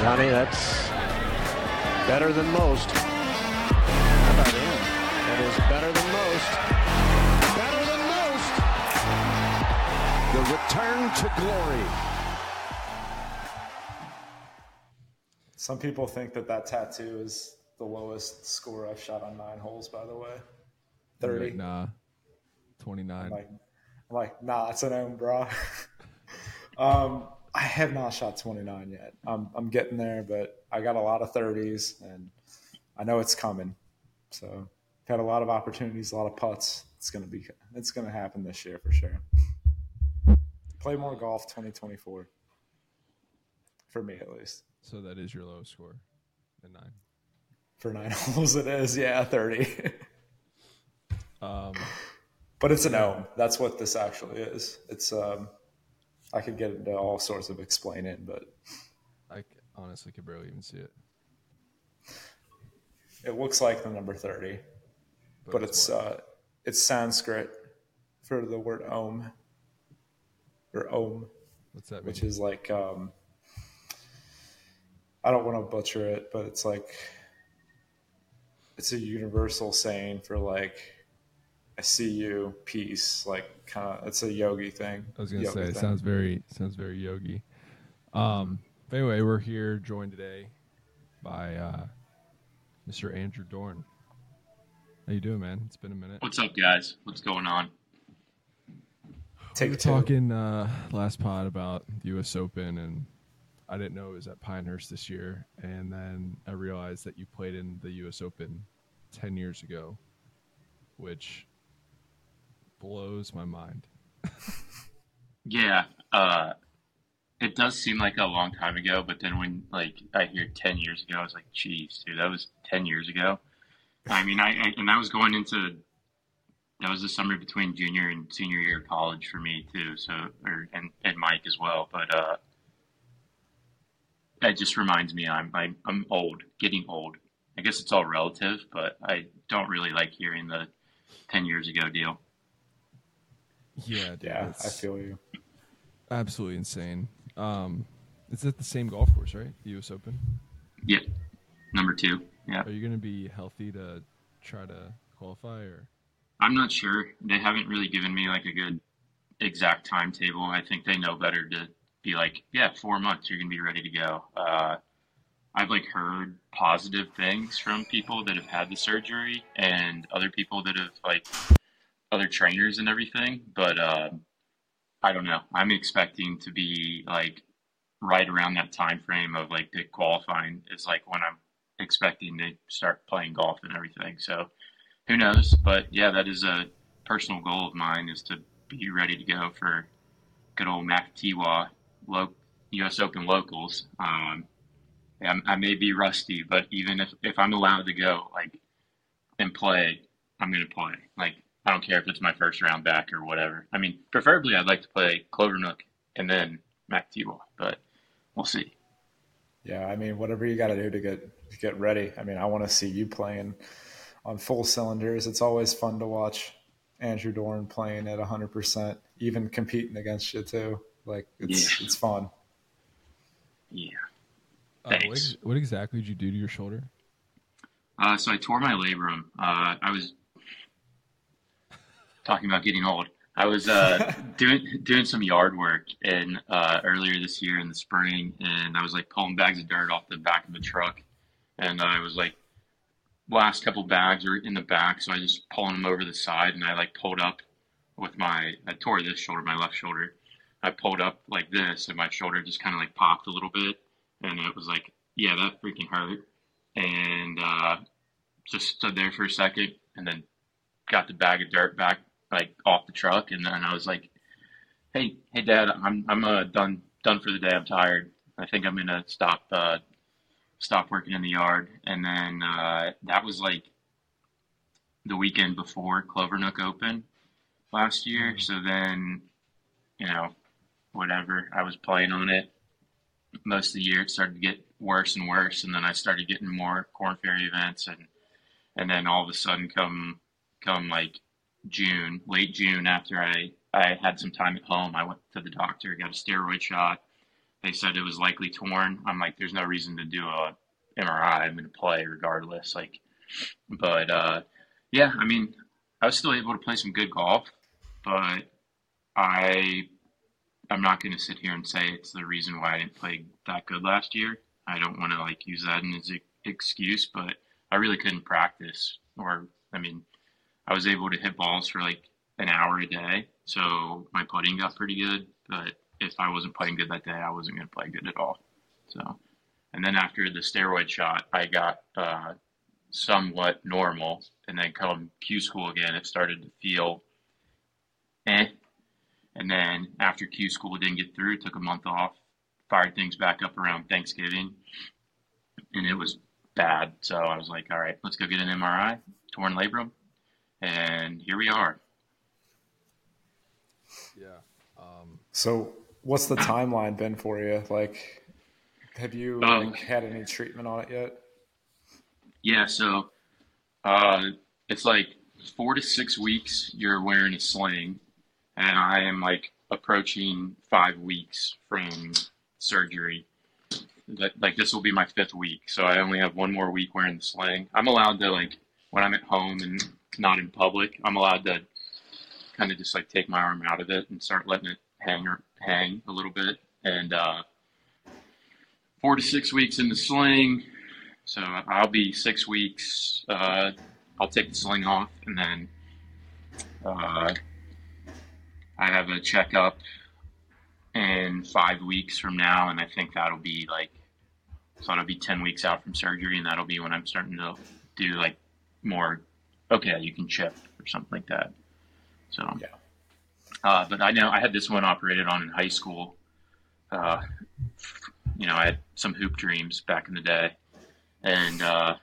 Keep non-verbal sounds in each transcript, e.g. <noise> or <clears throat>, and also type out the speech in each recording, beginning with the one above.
Johnny, that's better than most. How about him? That is better than most. Better than most. The return to glory. Some people think that that tattoo is the lowest score I've shot on nine holes. By the way, thirty. Like, nah, twenty I'm like, I'm like, nah, it's an own, bro. <laughs> um, I have not shot 29 yet. I'm, I'm getting there, but I got a lot of 30s, and I know it's coming. So, I've had a lot of opportunities, a lot of putts. It's gonna be, it's gonna happen this year for sure. Play more golf 2024, for me at least. So that is your lowest score, at nine. For nine <laughs> holes, it is, yeah, 30. Um, but it's an ohm. That's what this actually is. It's um, I could get into all sorts of explaining, but I honestly could barely even see it. it looks like the number 30, but it's what? uh, it's Sanskrit for the word Om or ohm, what's that mean? which is like um, I don't want to butcher it, but it's like it's a universal saying for like I see you, peace, like kind of it's a yogi thing. I was gonna yogi say it thing. sounds very sounds very yogi. Um, but anyway, we're here joined today by uh, Mr. Andrew Dorn. How you doing, man? It's been a minute. What's up, guys? What's going on? Take we were two. talking uh, last pod about the U.S. Open, and I didn't know it was at Pinehurst this year, and then I realized that you played in the U.S. Open ten years ago, which blows my mind. <laughs> Yeah, uh, it does seem like a long time ago, but then when like I hear ten years ago, I was like, "Geez, dude, that was ten years ago." I mean, I, I and I was going into that was the summer between junior and senior year of college for me too. So, or and and Mike as well, but uh, that just reminds me I'm I'm, I'm old, getting old. I guess it's all relative, but I don't really like hearing the ten years ago deal. Yeah, dude, Yeah, I feel you. absolutely insane. Um, it's at the same golf course, right? The U.S. Open. Yeah, number two. Yeah. Are you going to be healthy to try to qualify, or I'm not sure. They haven't really given me like a good exact timetable. I think they know better to be like, yeah, four months, you're gonna be ready to go. Uh, I've like heard positive things from people that have had the surgery and other people that have like other trainers and everything, but um, I don't know. I'm expecting to be like right around that time frame of like the qualifying is like when I'm expecting to start playing golf and everything. So who knows? But yeah, that is a personal goal of mine is to be ready to go for good old Maketewah lo- U.S. Open locals. Um, I may be rusty, but even if, if I'm allowed to go like and play, I'm gonna play. Like I don't care if it's my first round back or whatever. I mean, preferably I'd like to play Clovernook and then Maketewah, but we'll see. Yeah, I mean, whatever you got to do to get to get ready. I mean, I want to see you playing on full cylinders. It's always fun to watch Andrew Dorn playing at 100%, even competing against you too. Like it's Yeah. it's fun. Yeah. uh, what, Thanks. what exactly did you do to your shoulder? Uh, so I tore my labrum. Uh, I was talking about getting old. I was uh, <laughs> doing doing some yard work and uh, earlier this year in the spring, and I was like pulling bags of dirt off the back of the truck, and I was like, last couple bags are in the back, so I just pulling them over the side, and I like pulled up with my I tore this shoulder, my left shoulder. I pulled up like this, and my shoulder just kind of like popped a little bit, and it was like, yeah, that freaking hurt, and uh, just stood there for a second, and then got the bag of dirt back like off the truck, and then I was like, "Hey, hey, Dad, I'm I'm uh, done done for the day. I'm tired. I think I'm gonna stop uh, stop working in the yard." And then uh, that was like the weekend before Clovernook Open last year. So then, you know, whatever I was playing on it most of the year. It started to get worse and worse, and then I started getting more Korn Ferry events, and and then all of a sudden, come come like June, late June, after I I had some time at home, I went to the doctor, got a steroid shot, they said it was likely torn. I'm like, there's no reason to do a MRI. I'm going to play regardless. Like, but uh, yeah, I mean, I was still able to play some good golf, but I I'm not going to sit here and say it's the reason why I didn't play that good last year. I don't want to like use that as an excuse, but I really couldn't practice. Or I mean, I was able to hit balls for like an hour a day, so my putting got pretty good. But if I wasn't playing good that day, I wasn't going to play good at all. So, and then after the steroid shot, I got uh, somewhat normal, and then come Q school again, it started to feel eh. And then after Q school didn't get through, took a month off, fired things back up around Thanksgiving, and it was bad. So I was like, all right, let's go get an MRI, torn labrum, and here we are. Yeah. Um, So, what's the timeline been for you? Like, have you Um, like, had any treatment on it yet? Yeah, so uh, it's like four to six weeks you're wearing a sling, and I am like approaching five weeks from surgery. That, like this will be my fifth week, so I only have one more week wearing the sling. I'm allowed to like when I'm at home and not in public, I'm allowed to kind of just like take my arm out of it and start letting it hang or hang a little bit. And uh, four to six weeks in the sling, so I'll be six weeks. Uh, I'll take the sling off, and then uh, I have a checkup in five weeks from now, and I think that'll be like so. It'll be ten weeks out from surgery, and that'll be when I'm starting to do like more. Okay, you can chip or something like that. So Yeah. Uh, but I know I had this one operated on in high school. Uh, you know, I had some hoop dreams back in the day, and uh,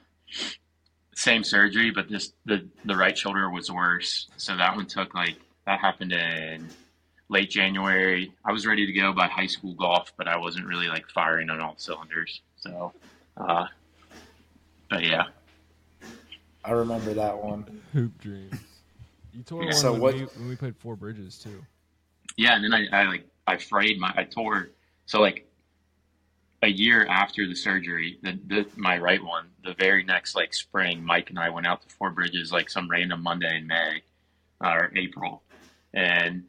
same surgery, but this the the right shoulder was worse. So that one took like that happened in late January. I was ready to go by high school golf, but I wasn't really like firing on all cylinders. So, uh, but yeah, I remember that one. <laughs> hoop dreams. You tore one So when, what- we, when we played Four Bridges too. yeah. And then I, I like I frayed my I tore so like a year after the surgery, the, the my right one, the very next like spring, Mike and I went out to Four Bridges like some random Monday in May uh, or April, and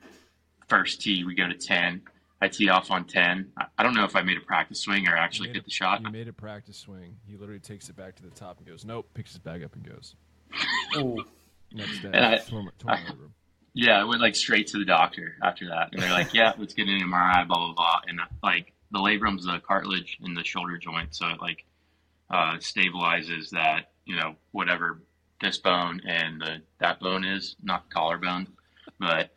first tee we go to ten. I tee off on ten. I, I don't know if I made a practice swing or actually hit a- the shot. You made a practice swing. He literally takes it back to the top and goes, nope, picks his bag up and goes. <laughs> oh. Next day, And I- tore my- tore my <laughs> I- Yeah, I went like straight to the doctor after that, and they're like, "Yeah, let's get an MRI." Blah blah blah. And like the labrum's the cartilage in the shoulder joint, so it like uh, stabilizes that you know whatever this bone and the that bone is, not collarbone, but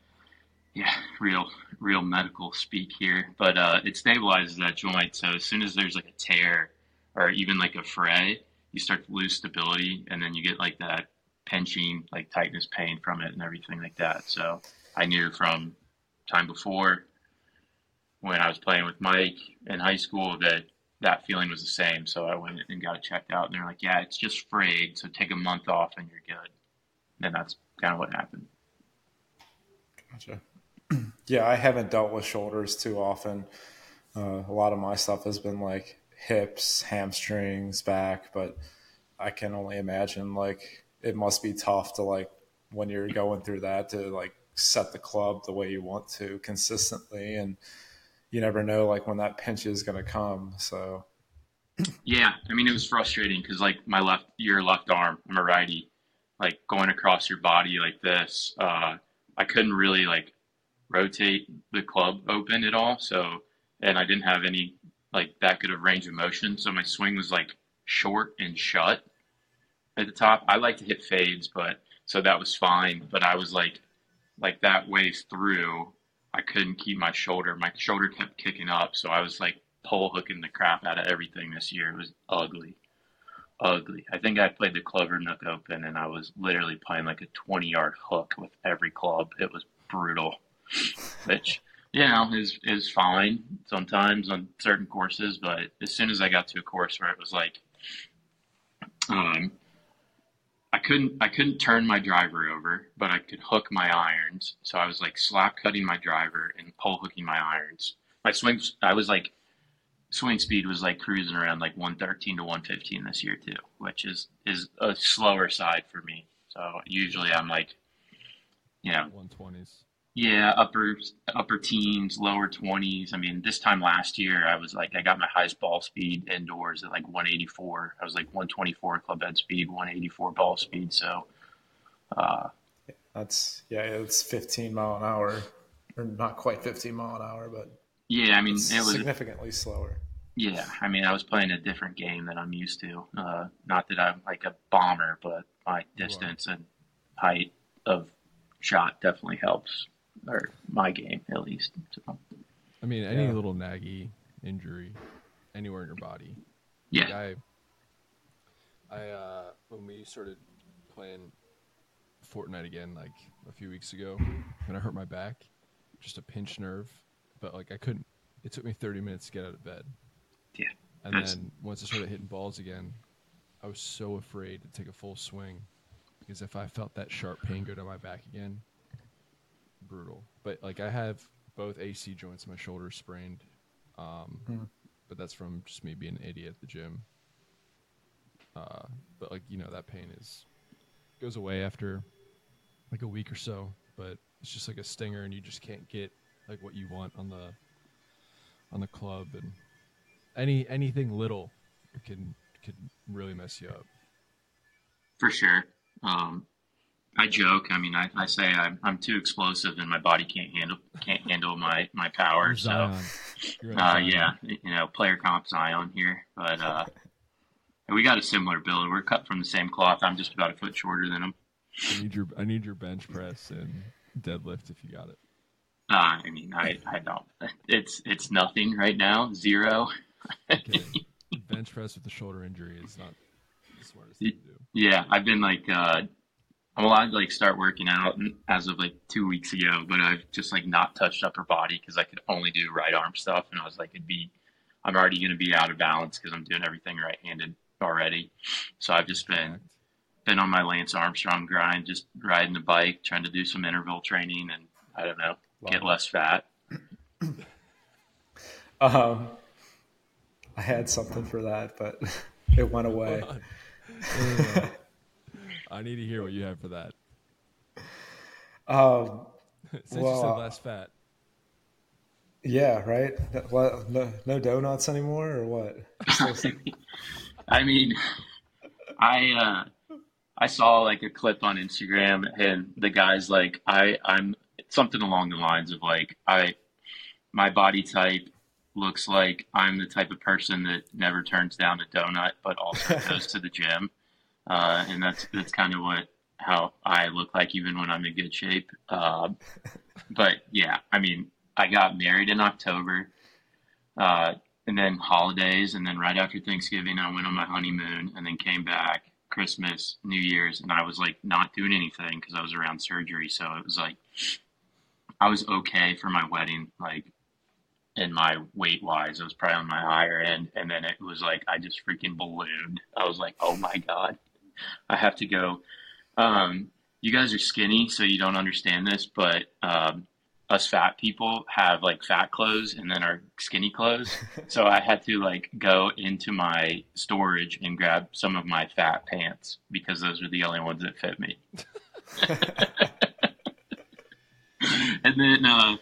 yeah, real real medical speak here. But uh, it stabilizes that joint, so as soon as there's like a tear or even like a fray, you start to lose stability, and then you get like that pinching, like tightness pain from it and everything like that. So I knew from time before when I was playing with Mike in high school that that feeling was the same. So I went and got it checked out, and they're like, "Yeah, it's just frayed, so take a month off and you're good." And that's kind of what happened. gotcha. Yeah, I haven't dealt with shoulders too often. Uh, a lot of my stuff has been like hips, hamstrings, back, but I can only imagine like it must be tough to like when you're going through that to like set the club the way you want to consistently and you never know like when that pinch is going to come so Yeah, I mean it was frustrating because like my left your left arm, I'm a righty, like going across your body like this, uh, I couldn't really like rotate the club open at all. So and I didn't have any like that good of range of motion, so my swing was like short and shut at the top. I like to hit fades, but so that was fine. But I was like like that ways through, I couldn't keep my shoulder. My shoulder kept kicking up, so I was like pole hooking the crap out of everything this year. It was ugly, ugly. I think I played the Clovernook Open, and I was literally playing like a twenty-yard hook with every club. It was brutal, which you know is is fine sometimes on certain courses, but as soon as I got to a course where it was like, um, I couldn't I couldn't turn my driver over, but I could hook my irons. So I was like slap cutting my driver and pole hooking my irons. My swings I was like swing speed was like cruising around like 113 to 115 this year too, which is is a slower side for me. So usually I'm like, you know, 120s. Yeah, upper upper teens, lower 20s. I mean, this time last year I was like I got my highest ball speed indoors at like 184. I was like 124 club head speed, 184 ball speed. So uh, That's yeah, it's 15 mile an hour, or not quite 15 mile an hour, but yeah, I mean it was significantly slower. Yeah, I mean, I was playing a different game than I'm used to. Uh, not that I'm like a bomber, but my distance and height of shot definitely helps, or my game at least. So, I mean, any Yeah. little naggy injury anywhere in your body. Like yeah, I, I uh, when we started playing Fortnite again, like a few weeks ago, when I hurt my back, just a pinched nerve, but like I couldn't. It took me 30 minutes to get out of bed, yeah, and That's- then once I started hitting balls again, I was so afraid to take a full swing because if I felt that sharp pain go down my back again, brutal. But like I have both AC joints in my shoulders sprained, um, but that's from just me being an idiot at the gym. Uh, but like you know that pain is goes away after like a week or so, but it's just like a stinger, and you just can't get like what you want on the on the club, and any anything little can can really mess you up. for sure. Um, I joke. I mean, I, I say I'm, I'm too explosive and my body can't handle can't handle my my power. So. Uh, yeah, you know, player comp Zion here, but uh, we got a similar build. We're cut from the same cloth. I'm just about a foot shorter than him. I need your I need your bench press and deadlift if you got it. Uh, I mean, I, I don't. It's it's nothing right now. Zero. Okay. <laughs> bench press with the shoulder injury is not the smartest thing to do. Yeah, I've been like, I'm allowed to like start working out as of like two weeks ago, but I've just like not touched upper body because I could only do right arm stuff, and I was like, it'd be, I'm already going to be out of balance because I'm doing everything right handed already. So I've just been been on my Lance Armstrong grind, just riding the bike, trying to do some interval training, and I don't know, get Wow. less fat. <clears throat> Um, I had something for that, but <laughs> it went away. I need to hear what you have for that. <laughs> Um, <laughs> Since you said uh, less fat, yeah, right. What, no, no donuts anymore, or what? <laughs> I mean, I uh, I saw like a clip on Instagram, and the guy's like, I I'm something along the lines of like I my body type looks like I'm the type of person that never turns down a donut, but also goes to the gym, uh, and that's that's kind of what how I look like even when I'm in good shape. Uh, <laughs> but yeah, I mean, I got married in October. Uh, and then holidays, and then right after Thanksgiving, I went on my honeymoon, and then came back Christmas, New Year's, and I was like not doing anything because I was around surgery. So it was like I was okay for my wedding, like in my weight wise, it was probably on my higher end, and then it was like I just freaking ballooned. I was like, oh my god, I have to go. Um, you guys are skinny, so you don't understand this, but um, us fat people have like fat clothes and then our skinny clothes. <laughs> so I had to like go into my storage and grab some of my fat pants because those were the only ones that fit me. <laughs> and then uh,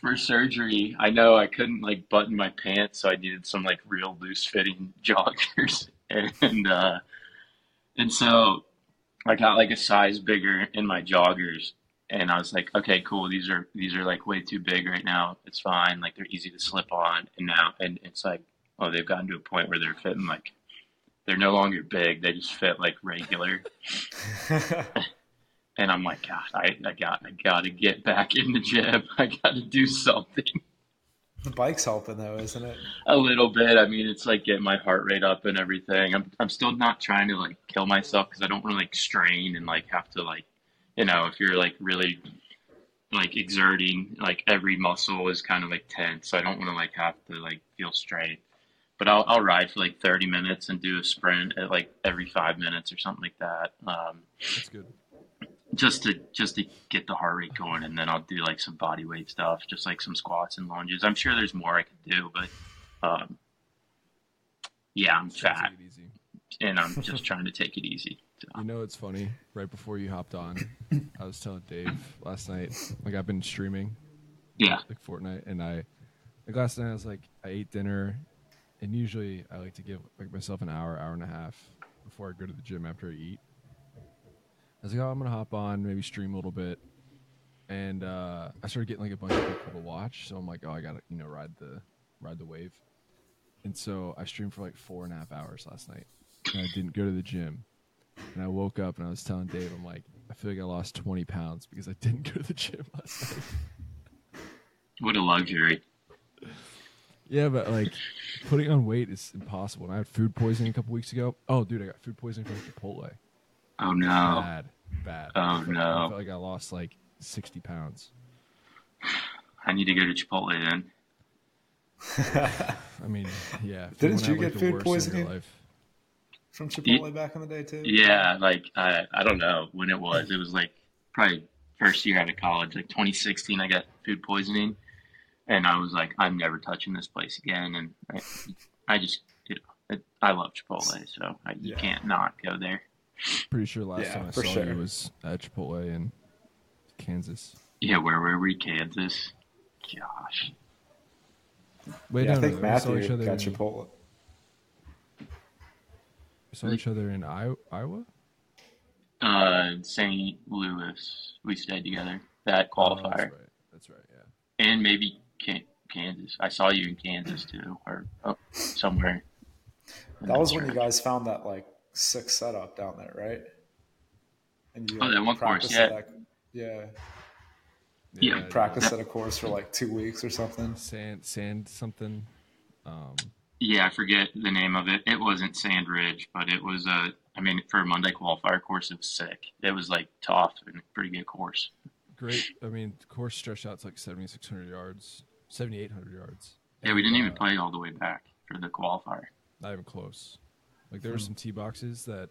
for surgery, I know I couldn't like button my pants, so I needed some like real loose fitting <laughs> joggers, and uh, and so I got like a size bigger in my joggers, and I was like, okay, cool. These are these are like way too big right now. It's fine. Like they're easy to slip on, and now and it's like, oh, they've gotten to a point where they're fitting like they're no longer big. They just fit like regular. <laughs> And I'm like, God, I, I got I got to get back in the gym. <laughs> I got to do something the bike's helping though, isn't it? a little bit. I mean, it's like getting my heart rate up and everything. I'm I'm still not trying to like kill myself because I don't want to like strain and like have to like, you know, if you're like really like exerting, like every muscle is kind of like tense. So I don't want to like have to like feel strained. But I'll I'll ride for like 30 minutes and do a sprint at like every five minutes or something like that. Um, that's good. Just to just to get the heart rate going and then I'll do like some body weight stuff, just like some squats and lunges. I'm sure there's more I could do, but um, Yeah, I'm fat, take it easy. and I'm <laughs> just trying to take it easy. So. You know, it's funny. Right before you hopped on, I was telling Dave last night. Like I've been streaming Yeah, like Fortnite, and I like last night I was like I ate dinner, and usually I like to give like myself an hour, hour and a half before I go to the gym after I eat. I was like, oh, I'm gonna hop on, maybe stream a little bit, and uh, I started getting like a bunch of people to watch. So I'm like, oh, I gotta you know ride the ride the wave, and so I streamed for like four and a half hours last night, and I didn't go to the gym. And I woke up and I was telling Dave, I'm like, I feel like I lost 20 pounds because I didn't <laughs> go to the gym last night. what a luxury. Yeah, but like putting on weight is impossible. And I had food poisoning a couple weeks ago. Oh, dude, I got food poisoning from Chipotle. Oh no. Bad, bad. Oh, I felt, I no. felt like I lost like 60 pounds. <sighs> I need to go to Chipotle then. <laughs> I mean, yeah. Didn't you get food worst in your poisoning? From Chipotle back in the day too. Yeah, like I I don't know when it was. It was like probably first year out of college, like 2016. I got food poisoning, and I was like, I'm never touching this place again. And I, I just, you know, I love Chipotle, so I, you Yeah. can't not go there. Pretty sure last Yeah, time I saw sure. you was at Chipotle in Kansas. Yeah, where were we? Kansas. Gosh. Wait, Yeah, no, I think no, we saw Matthew each other. got in, Chipotle. we saw each other in Iowa. Iowa? Uh, St. Louis. We stayed together. That Oh, that's right. That's right. Yeah. and maybe Can- Kansas. I saw you in Kansas too, or oh, somewhere. That was when you guys found that like sick setup down there, right? And you Oh, that one course, yeah. at that- yeah. Yeah. Practice at a course for like two weeks or something. Sand, sand, something. Um, Yeah, I forget the name of it. It wasn't Sand Ridge, but it was a. I mean, for a Monday qualifier course, it was sick. It was like tough and pretty good course. great. I mean, the course stretched out to like 7,600 yards, 7,800 yards. Yeah, we didn't even Uh, play all the way back for the qualifier. Not even close. Like there were some tee boxes that,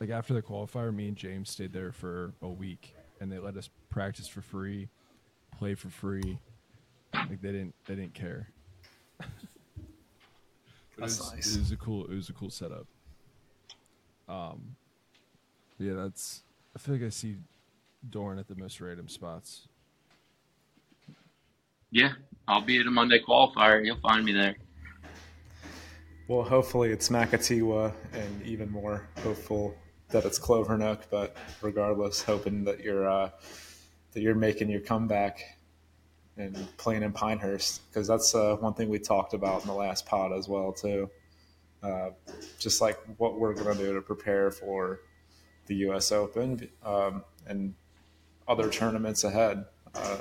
like after the qualifier, me and James stayed there for a week, and they let us practice for free, play for free. Like they didn't, they didn't care. But <laughs> That's it was, nice. It was a cool, it was a cool setup. Um, yeah, that's. I feel like I see Dorn at the most random spots. Yeah, I'll be at a Monday qualifier. You'll find me there. Well, hopefully it's Maketewah, and even more hopeful that it's Clovernook. But regardless, hoping that you're uh, that you're making your comeback and playing in Pinehurst because that's uh, one thing we talked about in the last pod as well too. Uh, just like what we're going to do to prepare for the U.S. Open um, and other tournaments ahead. Uh,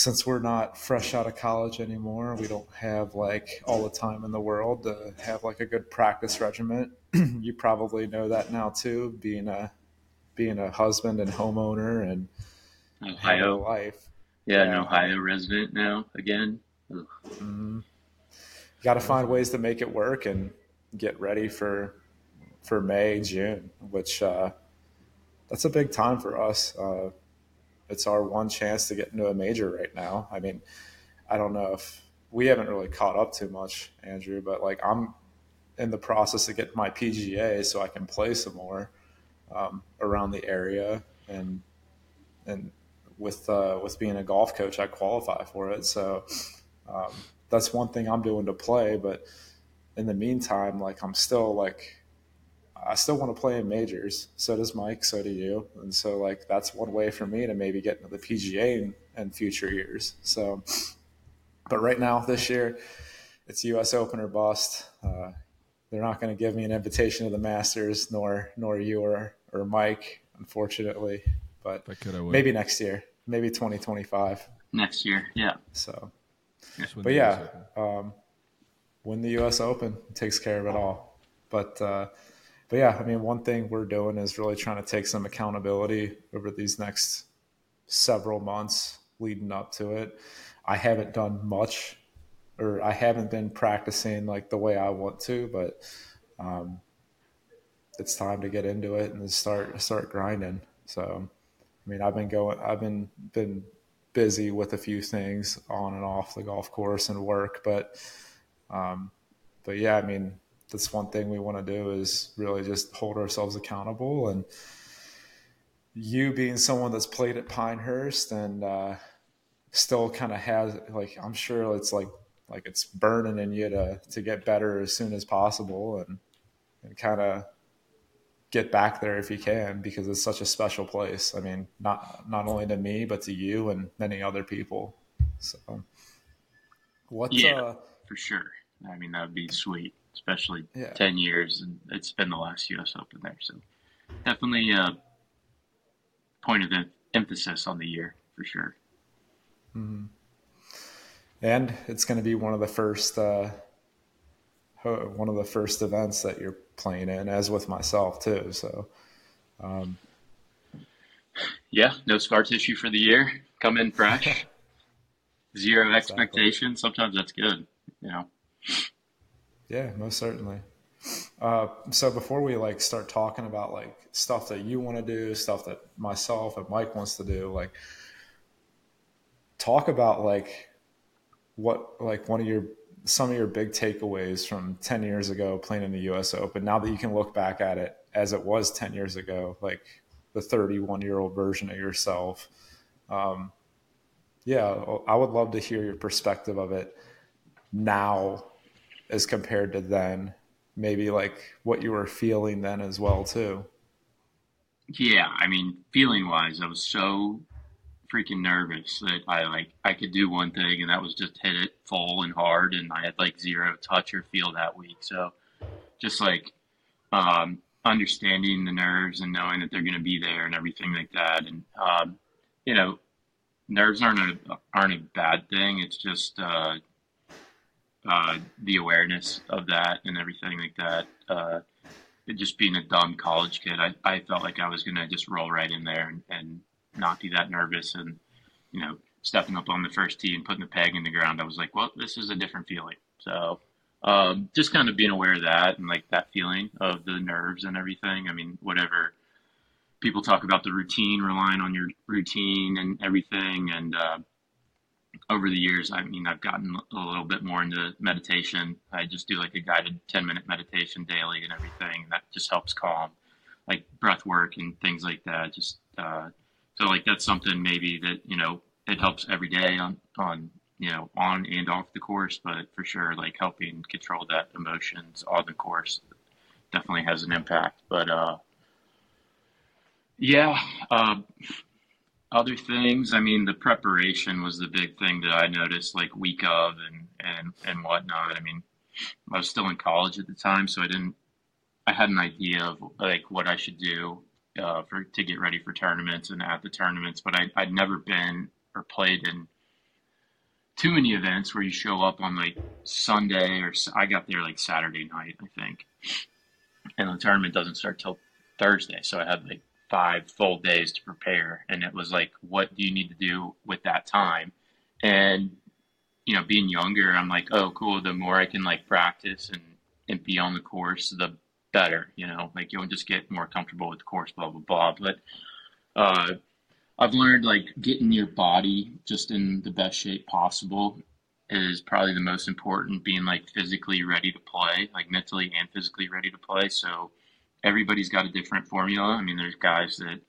since we're not fresh out of college anymore, we don't have like all the time in the world to have like a good practice regimen. <clears throat> you probably know that now too, being a being a husband and homeowner and Ohio. life. Yeah, an Ohio resident now again. You got to find ways to make it work and get ready for for May, June, which uh, that's a big time for us. Uh, it's our one chance to get into a major right now. I mean, I don't know if we haven't really caught up too much, Andrew, but like I'm in the process of getting my PGA so I can play some more um, around the area and and with uh, with being a golf coach, I qualify for it. So um, that's one thing I'm doing to play. But in the meantime, like I'm still like I still want to play in majors. So does Mike. So do you. And so like that's one way for me to maybe get into the PGA in, in future years. So, but right now this year, it's U.S. Open or bust. Uh, they're not going to give me an invitation to the Masters, nor nor you or or Mike, unfortunately. But If I could, I would. maybe next year, maybe 2025. Next year, yeah. So. Just But yeah, US um, win the U.S. Open takes care of it all. But uh, but yeah, I mean, one thing we're doing is really trying to take some accountability over these next several months leading up to it. I haven't done much, or I haven't been practicing like the way I want to, but um, it's time to get into it and start start grinding. So, I mean, I've been going, I've been been busy with a few things on and off the golf course and work, but um, but yeah, I mean, that's one thing we want to do is really just hold ourselves accountable. And you being someone that's played at Pinehurst and uh, still kind of has like I'm sure it's like like it's burning in you to to get better as soon as possible and and kind of get back there if you can because it's such a special place. I mean, not not only to me but to you and many other people. So, what? Yeah, uh, for sure. I mean, that would be sweet, especially yeah. ten years, and it's been the last U.S. Open there. So, definitely a point of emphasis on the year for sure. Mm-hmm. And it's going to be one of the first. Uh, one of the first events that you're playing in, as with myself too. So, um, yeah, no scar tissue for the year. Come in fresh, <laughs> zero exactly. expectations. Sometimes that's good, you know. Yeah, most certainly. Uh, so before we like start talking about like stuff that you want to do, stuff that myself and Mike wants to do, like talk about like what like one of your some of your big takeaways from 10 years ago playing in the US Open now that you can look back at it as it was 10 years ago, like the 31 year old version of yourself. Um, yeah, I would love to hear your perspective of it now as compared to then. Maybe like what you were feeling then as well too. Yeah, I mean, feeling wise, I was so freaking nervous that I like I could do one thing and that was just hit it full and hard and I had like zero touch or feel that week. So just like um, understanding the nerves and knowing that they're going to be there and everything like that. And um, you know, nerves aren't a aren't a bad thing. It's just uh, uh, the awareness of that and everything like that. Uh, just being a dumb college kid, I, I felt like I was going to just roll right in there and, and not be that nervous and you know stepping up on the first tee and putting the peg in the ground. I was like well this is a different feeling. So um, just kind of being aware of that and like that feeling of the nerves and everything. I mean whatever people talk about the routine relying on your routine and everything. And uh, over the years i mean i've gotten a little bit more into meditation i just do like a guided 10 minute meditation daily and everything that just helps calm like breath work and things like that just uh, so like that's something maybe that you know it helps every day on on you know on and off the course, but for sure like helping control that emotions on the course definitely has an impact. But uh, yeah, uh, other things. I mean, the preparation was the big thing that I noticed, like week of and and and whatnot. I mean, I was still in college at the time, so I didn't. I had an idea of like what I should do uh, for to get ready for tournaments and at the tournaments, but I, I'd never been or played in too many events where you show up on like Sunday or I got there like Saturday night, I think, and the tournament doesn't start till Thursday, so I had like five full days to prepare, and it was like, what do you need to do with that time? And you know, being younger, I'm like, oh, cool. The more I can like practice and and be on the course, the better, you know, like you'll just get more comfortable with the course, blah, blah, blah. But uh, I've learned like getting your body just in the best shape possible is probably the most important, being like physically ready to play, like mentally and physically ready to play. So everybody's got a different formula. I mean, there's guys that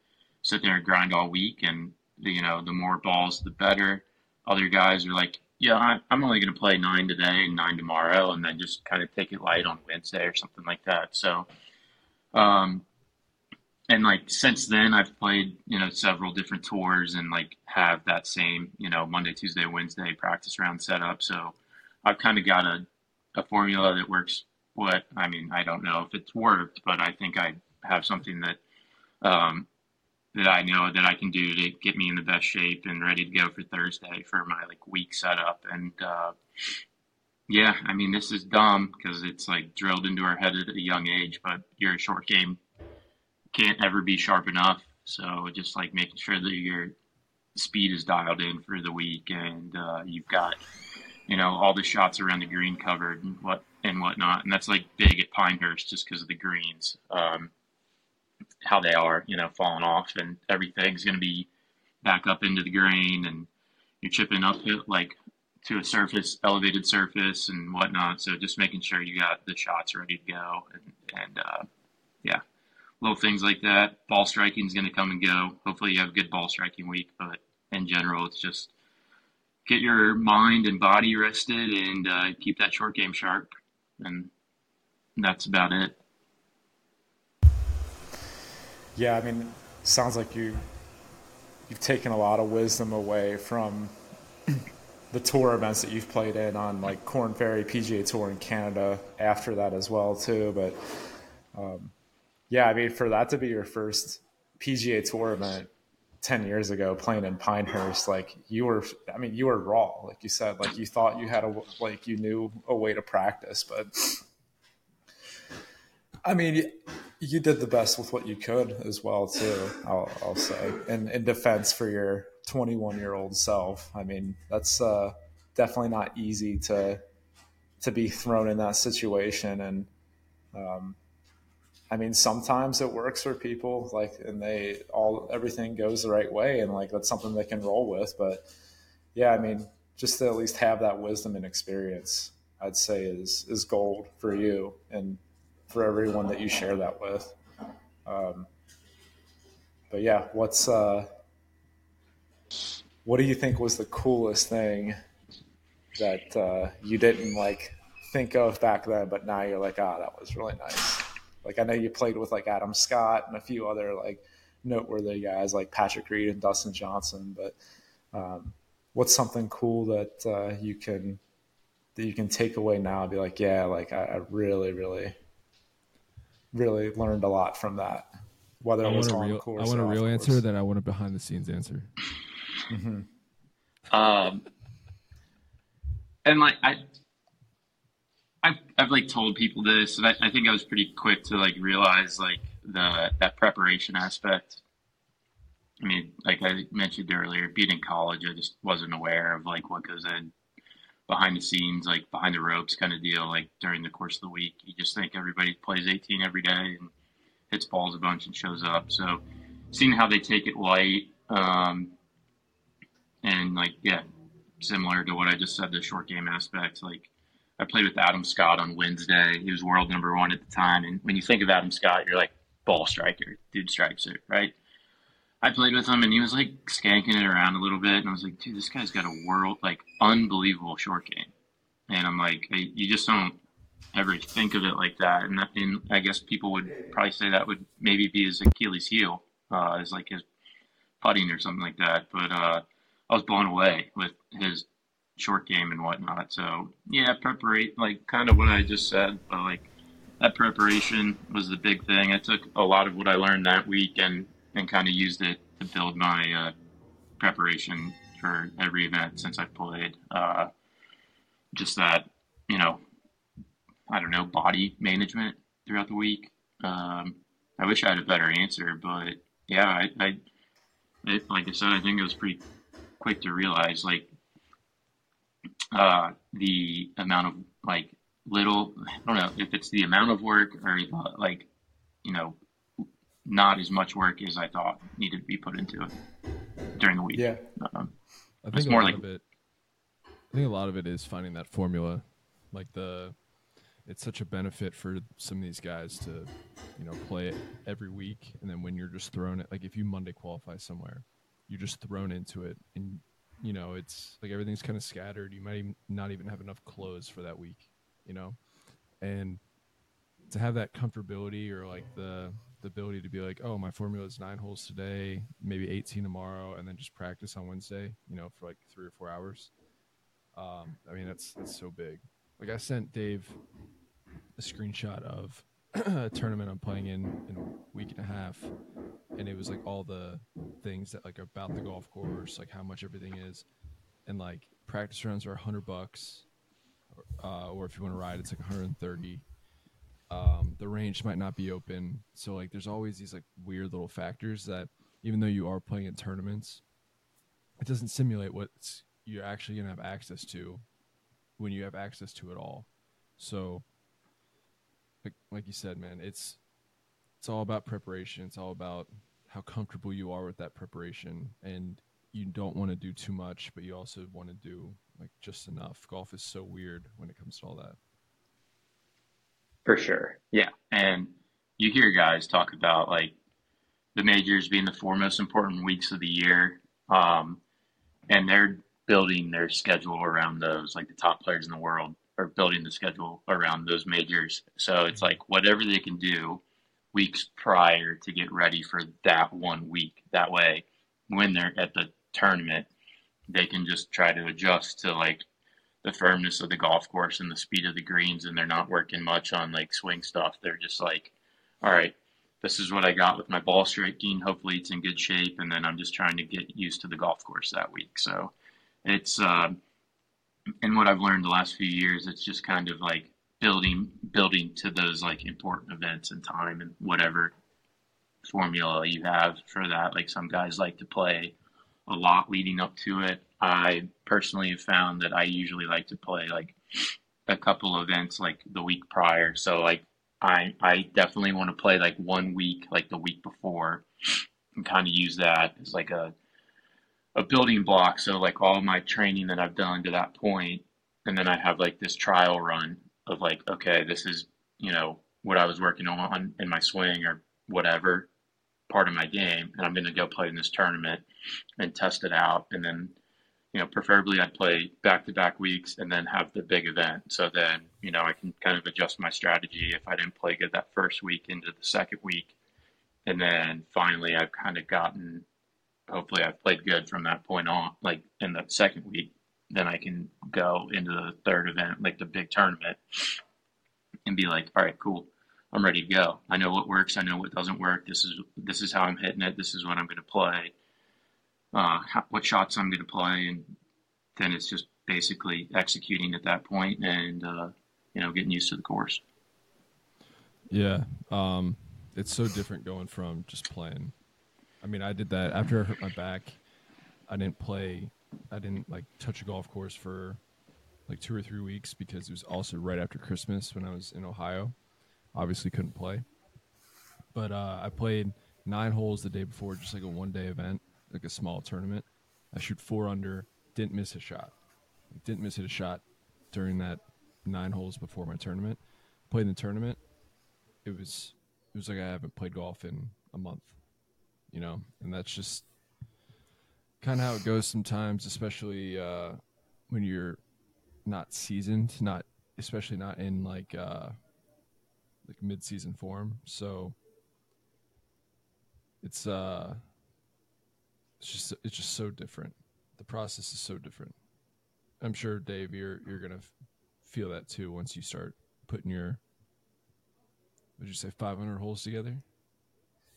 sit there and grind all week and, you know, the more balls, the better. Other guys are like, yeah, I'm only going to play nine today and nine tomorrow, and then just kind of take it light on Wednesday or something like that. So, um, and like since then, I've played you know several different tours and like have that same you know Monday, Tuesday, Wednesday practice round set up. So I've kind of got a a formula that works. What I mean, I don't know if it's worked, but I think I have something that um, that I know that I can do to get me in the best shape and ready to go for Thursday for my like week setup. And uh, yeah, I mean this is dumb because it's like drilled into our head at a young age, but your short game can't ever be sharp enough. So just like making sure that your speed is dialed in for the week and uh, you've got you know all the shots around the green covered and what and whatnot. And that's like big at Pinehurst just because of the greens. Um, how they are, you know, falling off, and everything's going to be back up into the grain, and you're chipping up it like to a surface, elevated surface, and whatnot. So just making sure you got the shots ready to go, and, and uh, yeah, little things like that. Ball striking is going to come and go. Hopefully, you have a good ball striking week, but in general, it's just get your mind and body rested and uh, keep that short game sharp, and that's about it. Yeah, I mean, sounds like you you've taken a lot of wisdom away from the tour events that you've played in on like Korn Ferry PGA Tour in Canada after that as well too. But um, yeah, I mean, for that to be your first PGA Tour event ten years ago, playing in Pinehurst, like you were, I mean, you were raw, like you said, like you thought you had a like you knew a way to practice, but I mean, you did the best with what you could as well too. I'll, I'll say, in, in defense for your 21 year old self. I mean, that's uh, definitely not easy to to be thrown in that situation. And um, I mean, sometimes it works for people, like, and they all everything goes the right way, and like that's something they can roll with. But yeah, I mean, just to at least have that wisdom and experience, I'd say is is gold for you and for everyone that you share that with. Um, but yeah, what's uh, what do you think was the coolest thing that uh, you didn't like think of back then, but now you're like, ah, oh, that was really nice. Like I know you played with like Adam Scott and a few other like noteworthy guys like Patrick Reed and Dustin Johnson, but um, what's something cool that uh, you can that you can take away now and be like, yeah, like I, I really, really, really learned a lot from that. Whether I it was want a on real, course, I want a or off real course. answer that I want a behind the scenes answer. Um, and like I, I've, I've like told people this, and I, I think I was pretty quick to like realize like the that preparation aspect. I mean, like I mentioned earlier, being in college, I just wasn't aware of like what goes in behind the scenes, like behind the ropes kind of deal. Like during the course of the week, you just think everybody plays 18 every day and hits balls a bunch and shows up. So seeing how they take it light, um, and like yeah, similar to what I just said, the short game aspect. Like I played with Adam Scott on Wednesday. He was world number one at the time, and when you think of Adam Scott, you're like ball striker, dude strikes it, right? I played with him, and he was like skanking it around a little bit, and I was like, dude, this guy's got a world like unbelievable short game, and I'm like, you just don't ever think of it like that, and, and I guess people would probably say that would maybe be his Achilles heel, uh, as like his putting or something like that, but uh, I was blown away with his short game and whatnot. So yeah, preparate like kind of what I just said, but like that preparation was the big thing. I took a lot of what I learned that week and and kind of used it to build my uh, preparation for every event since I've played. Uh, just that you know, I don't know, body management throughout the week. Um, I wish I had a better answer, but yeah, I, I it, like I said, I think it was pretty quick to realize like uh, the amount of like little I don't know if it's the amount of work or uh, like you know not as much work as I thought needed to be put into it during the week. Yeah. Um, I It's think a more lot like- of it. I think a lot of it is finding that formula, like the. It's such a benefit for some of these guys to, you know, play it every week, and then when you're just thrown it, like if you Monday qualify somewhere, you're just thrown into it, and you know it's like everything's kind of scattered. You might even not even have enough clothes for that week, you know, and to have that comfortability or like the the ability to be like, oh, my formula is nine holes today, maybe 18 tomorrow, and then just practice on Wednesday, you know, for like three or four hours. Um, I mean, that's that's so big. Like I sent Dave a screenshot of a <clears throat> tournament I'm playing in in a week and a half, and it was like all the things that like about the golf course, like how much everything is, and like practice rounds are 100 bucks, uh, or if you want to ride, it's like 130 um, the range might not be open. So like there's always these like weird little factors that even though you are playing in tournaments, it doesn't simulate what you're actually gonna have access to when you have access to it all. So like like you said, man, it's it's all about preparation. It's all about how comfortable you are with that preparation and you don't want to do too much, but you also want to do like just enough. Golf is so weird when it comes to all that. For sure. Yeah. And you hear guys talk about like the majors being the four most important weeks of the year. Um, and they're building their schedule around those, like the top players in the world are building the schedule around those majors. So it's like whatever they can do weeks prior to get ready for that one week. That way, when they're at the tournament, they can just try to adjust to like the firmness of the golf course and the speed of the greens, and they're not working much on like swing stuff. They're just like, all right, this is what I got with my ball striking. Hopefully, it's in good shape, and then I'm just trying to get used to the golf course that week. So it's uh, and what I've learned the last few years, it's just kind of like building building to those like important events and time and whatever formula you have for that. Like some guys like to play a lot leading up to it. I personally have found that I usually like to play like a couple events like the week prior. So like I I definitely want to play like one week like the week before and kind of use that as like a a building block. So like all my training that I've done to that point, and then I have like this trial run of like, okay, this is you know what I was working on in my swing or whatever part of my game, and I'm going to go play in this tournament and test it out, and then you know preferably I'd play back to back weeks and then have the big event. So then you know I can kind of adjust my strategy if I didn't play good that first week into the second week, and then finally I've kind of gotten hopefully I've played good from that point on. Like in the second week, then I can go into the third event, like the big tournament, and be like, all right, cool. I'm ready to go. I know what works. I know what doesn't work. This is this is how I'm hitting it. This is what I'm going to play. Uh, how, what shots I'm going to play, and then it's just basically executing at that point and uh, you know getting used to the course. Yeah, um, it's so different going from just playing I mean, I did that after I hurt my back. I didn't play. I didn't like touch a golf course for like two or three weeks because it was also right after Christmas when I was in Ohio. Obviously, couldn't play, but uh, I played nine holes the day before, just like a one day event, like a small tournament. I shoot four under, didn't miss a shot. Didn't miss a shot during that nine holes before my tournament. Played in the tournament. It was it was like I haven't played golf in a month you know, and that's just kind of how it goes sometimes, especially uh, when you're not seasoned, not especially not in like uh, like mid season form. So it's uh, it's just it's just so different. The process is so different. I'm sure Dave, you're you're gonna f- feel that too once you start putting your would you say 500 holes together?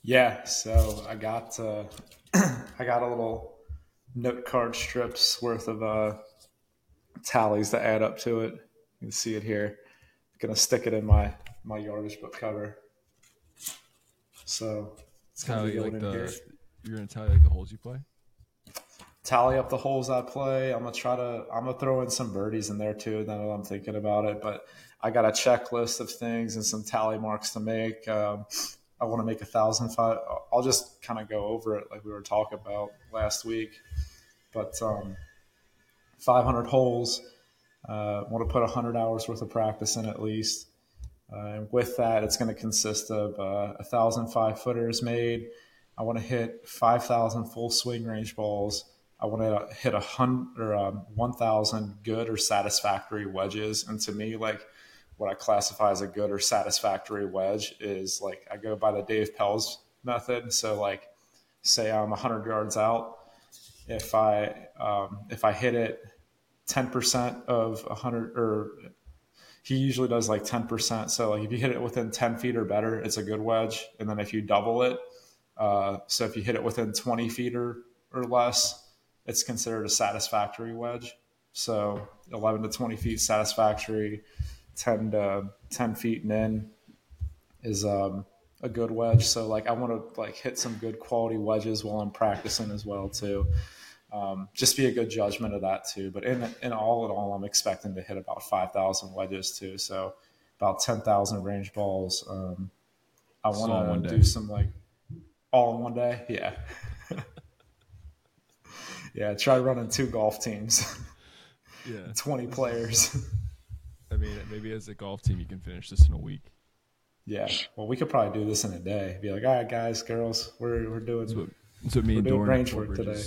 Yeah, so I got uh, <clears throat> I got a little note card strips worth of uh, tallies that add up to it. You can see it here. I'm gonna stick it in my my yardage book cover. So it's gonna be like the here. you're gonna tally like the holes you play. Tally up the holes I play. I'm gonna try to. I'm gonna throw in some birdies in there too. Now that I'm thinking about it, but I got a checklist of things and some tally marks to make. Um, I want to make a thousand five. I'll just kind of go over it like we were talking about last week. But um, 500 holes. Uh, want to put 100 hours worth of practice in at least. Uh, and with that, it's going to consist of uh, a thousand five footers made. I want to hit 5,000 full swing range balls. I want to hit a hundred or um, 1,000 good or satisfactory wedges. And to me, like what I classify as a good or satisfactory wedge is like I go by the Dave Pelz's method. So like, say I'm 100 yards out, if I um, if I hit it 10% of 100 or he usually does like 10%. So like if you hit it within 10 feet or better, it's a good wedge. And then if you double it, uh, so if you hit it within 20 feet or, or less, it's considered a satisfactory wedge. So 11 to 20 feet satisfactory. 10 to 10 feet and in is um, a good wedge. So like I want to like hit some good quality wedges while I'm practicing as well too. Um, just be a good judgment of that too. But in in all in all, I'm expecting to hit about 5,000 wedges too. So about 10,000 range balls. Um, I want to do some like all in one day. Yeah. <laughs> yeah. Try running two golf teams. Yeah. <laughs> 20 players. <laughs> I mean, maybe as a golf team, you can finish this in a week. yeah. Well, we could probably do this in a day. Be like, all right, guys, girls, we're we're doing. That's what, that's what me and Dorn range work today.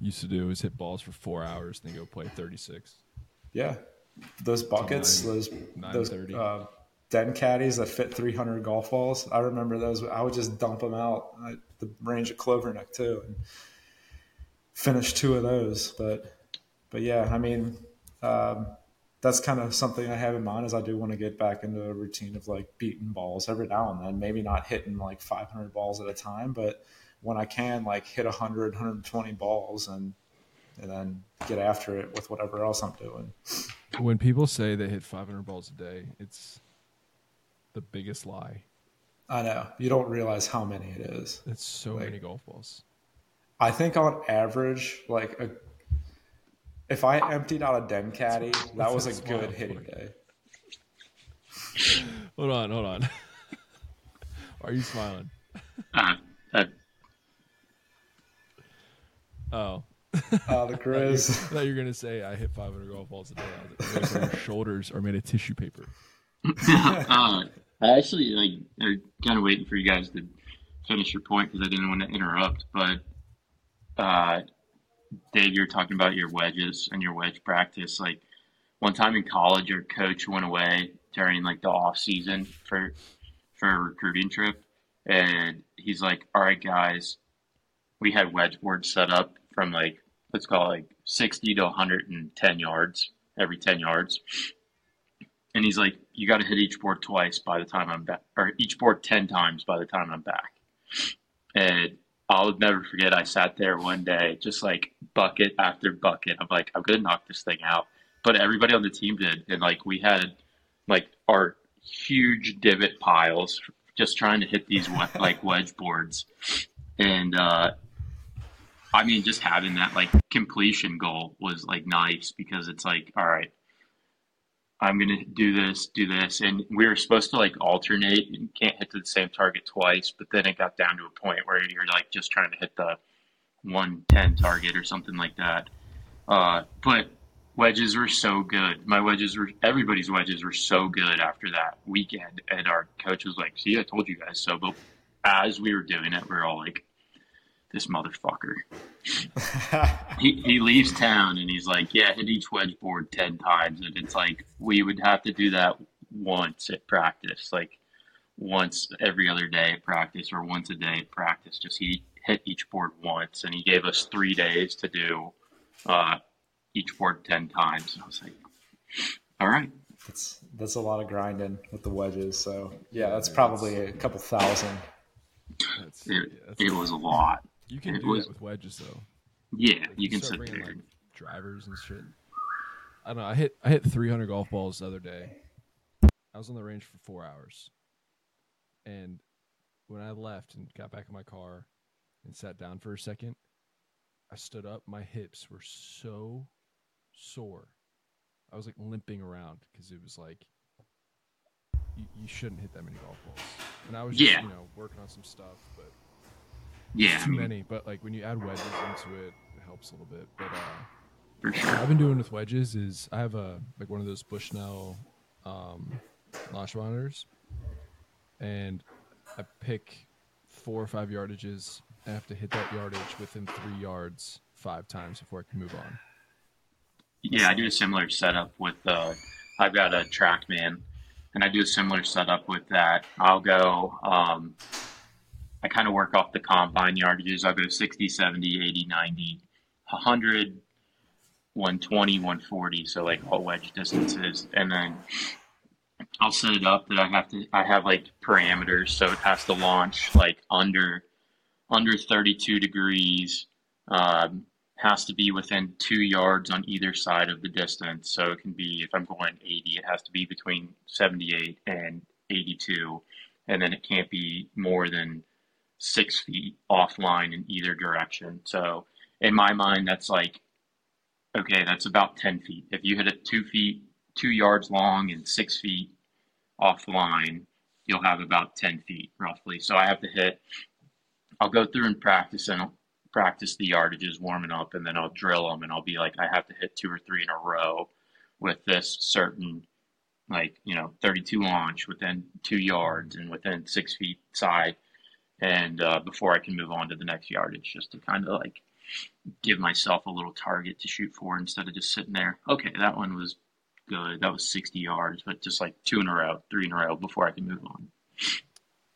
Used to do is hit balls for four hours, and then go play 36. Yeah, those buckets, nine- those those thirty. uh, den caddies that fit 300 golf balls. I remember those. I would just dump them out at the range of Clovernook too, and finish two of those. But but yeah, I mean, um, that's kind of something I have in mind. Is I do want to get back into a routine of like beating balls every now and then. Maybe not hitting like 500 balls at a time, but when I can, like hit 100, 120 balls and and then get after it with whatever else I'm doing. When people say they hit 500 balls a day, it's the biggest lie. I know. You don't realize how many it is. It's so Like- many golf balls. I think on average, like a, if I emptied out a den caddy, that was a good hitting day. Hold on, hold on. <laughs> Are you smiling? Uh, uh, Oh, Uh, the <laughs> I Grizz. thought you were gonna say I hit 500 golf balls a day. I was like, your <laughs> shoulders are made of tissue paper. uh, I actually like I'm kind of waiting for you guys to finish your point because I didn't want to interrupt. But uh, Dave, you're talking about your wedges and your wedge practice. Like one time in college, your coach went away during like the off season for for a recruiting trip, and he's like, "All right, guys, we had wedge boards set up from like let's call it like 60 to 110 yards every 10 yards." And he's like, you got to hit each board twice by the time I'm back, or each board 10 times by the time I'm back. And I'll never forget, I sat there one day, just like bucket after bucket. I'm like, I'm to knock this thing out. But everybody on the team did. And like, we had like our huge divot piles just trying to hit these <laughs> like wedge boards. And, uh, I mean, just having that like completion goal was like nice because it's like, all right, I'm gonna do this, do this, and we were supposed to like alternate and can't hit the same target twice, but then it got down to a point where you're like just trying to hit the 110 target or something like that. Uh, but wedges were so good. My wedges were everybody's wedges were so good after that weekend, and our coach was like, "See, I told you guys so." But as we were doing it, we were all like, "This motherfucker." <laughs> he, he leaves town and he's like, yeah, hit each wedge board 10 times. And it's like, we would have to do that once at practice, like once every other day at practice or once a day at practice. Just he hit each board once. And he gave us three days to do uh, each board 10 times. And I was like, all right. That's that's a lot of grinding with the wedges. So yeah, that's probably a couple thousand. That's, It, yeah, that's it was a lot. You can it do was- that with wedges though. Yeah, Like, you can start bringing, there. like drivers and shit. I don't know. I hit I hit 300 golf balls the other day. I was on the range for four hours, and when I left and got back in my car and sat down for a second, I stood up. My hips were so sore. I was like limping around because it was like you, you shouldn't hit that many golf balls. And I was just Yeah. you know working on some stuff, but yeah, I too mean, many. But like when you add wedges into it, it helps a little bit. But uh, for what sure. I've been doing with wedges is I have a like one of those Bushnell um, launch monitors, and I pick four or five yardages. I have to hit that yardage within three yards five times before I can move on. Yeah, I do a similar setup with. Uh, I've got a TrackMan, and I do a similar setup with that. I'll go. Um, I kind of work off the combine yardages. I'll go 60, 70, 80, 90, 100, 120, 140. So like all wedge distances, and then I'll set it up that I have to. I have like parameters, so it has to launch like under under 32 degrees. Um, has to be within two yards on either side of the distance. So it can be, if I'm going 80, it has to be between 78 and 82. And then it can't be more than six feet offline in either direction. So in my mind, that's like, okay, that's about 10 feet. If you hit it two feet, two yards long and six feet offline, you'll have about 10 feet roughly. So I have to hit, I'll go through and practice and practice the yardages warming up, and then I'll drill them, and I'll be like, I have to hit two or three in a row with this certain, like you know, 32 launch within two yards and within six feet side, and uh, before I can move on to the next yardage, just to kind of like give myself a little target to shoot for instead of just sitting there. Okay, that one was good. That was 60 yards, but just like two in a row, three in a row before I can move on.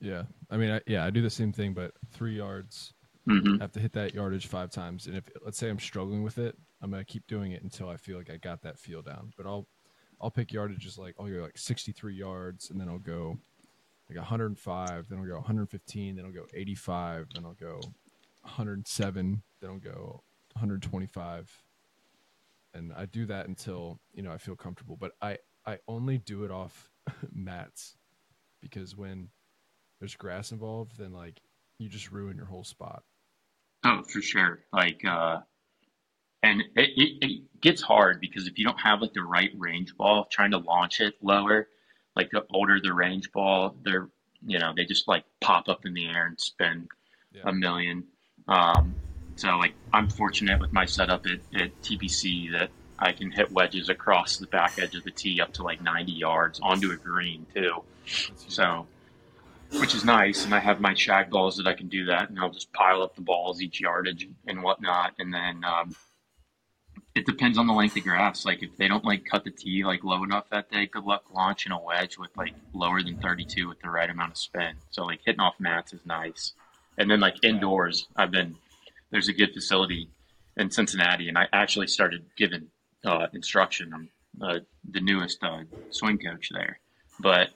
Yeah, I mean, I, yeah, I do the same thing, but three yards. hmm I have to hit that yardage five times, and if let's say I'm struggling with it, I'm gonna keep doing it until I feel like I got that feel down. But I'll I'll pick yardages like oh you're like 63 yards, and then I'll go like 105, then I'll go 115, then I'll go 85, then I'll go 107, then I'll go 125, and I do that until you know I feel comfortable. But I I only do it off <laughs> mats because when there's grass involved, then like you just ruin your whole spot. Oh, for sure. Like, uh, and it, it, it gets hard because if you don't have like the right range ball, trying to launch it lower, like the older the range ball, they're, you know, they just like pop up in the air and spin Yeah. a million. Um, so like I'm fortunate with my setup at, at TPC that I can hit wedges across the back edge of the tee up to like 90 yards onto a green too. So, which is nice. And I have my shag balls that I can do that, and I'll just pile up the balls each yardage and whatnot. And then um, it depends on the length of grass. Like if they don't like cut the tee like low enough that day, good luck launching a wedge with like lower than 32 with the right amount of spin. So like hitting off mats is nice. And then like indoors, I've been there's a good facility in Cincinnati, and I actually started giving uh, instruction. I'm uh, the newest uh, swing coach there, but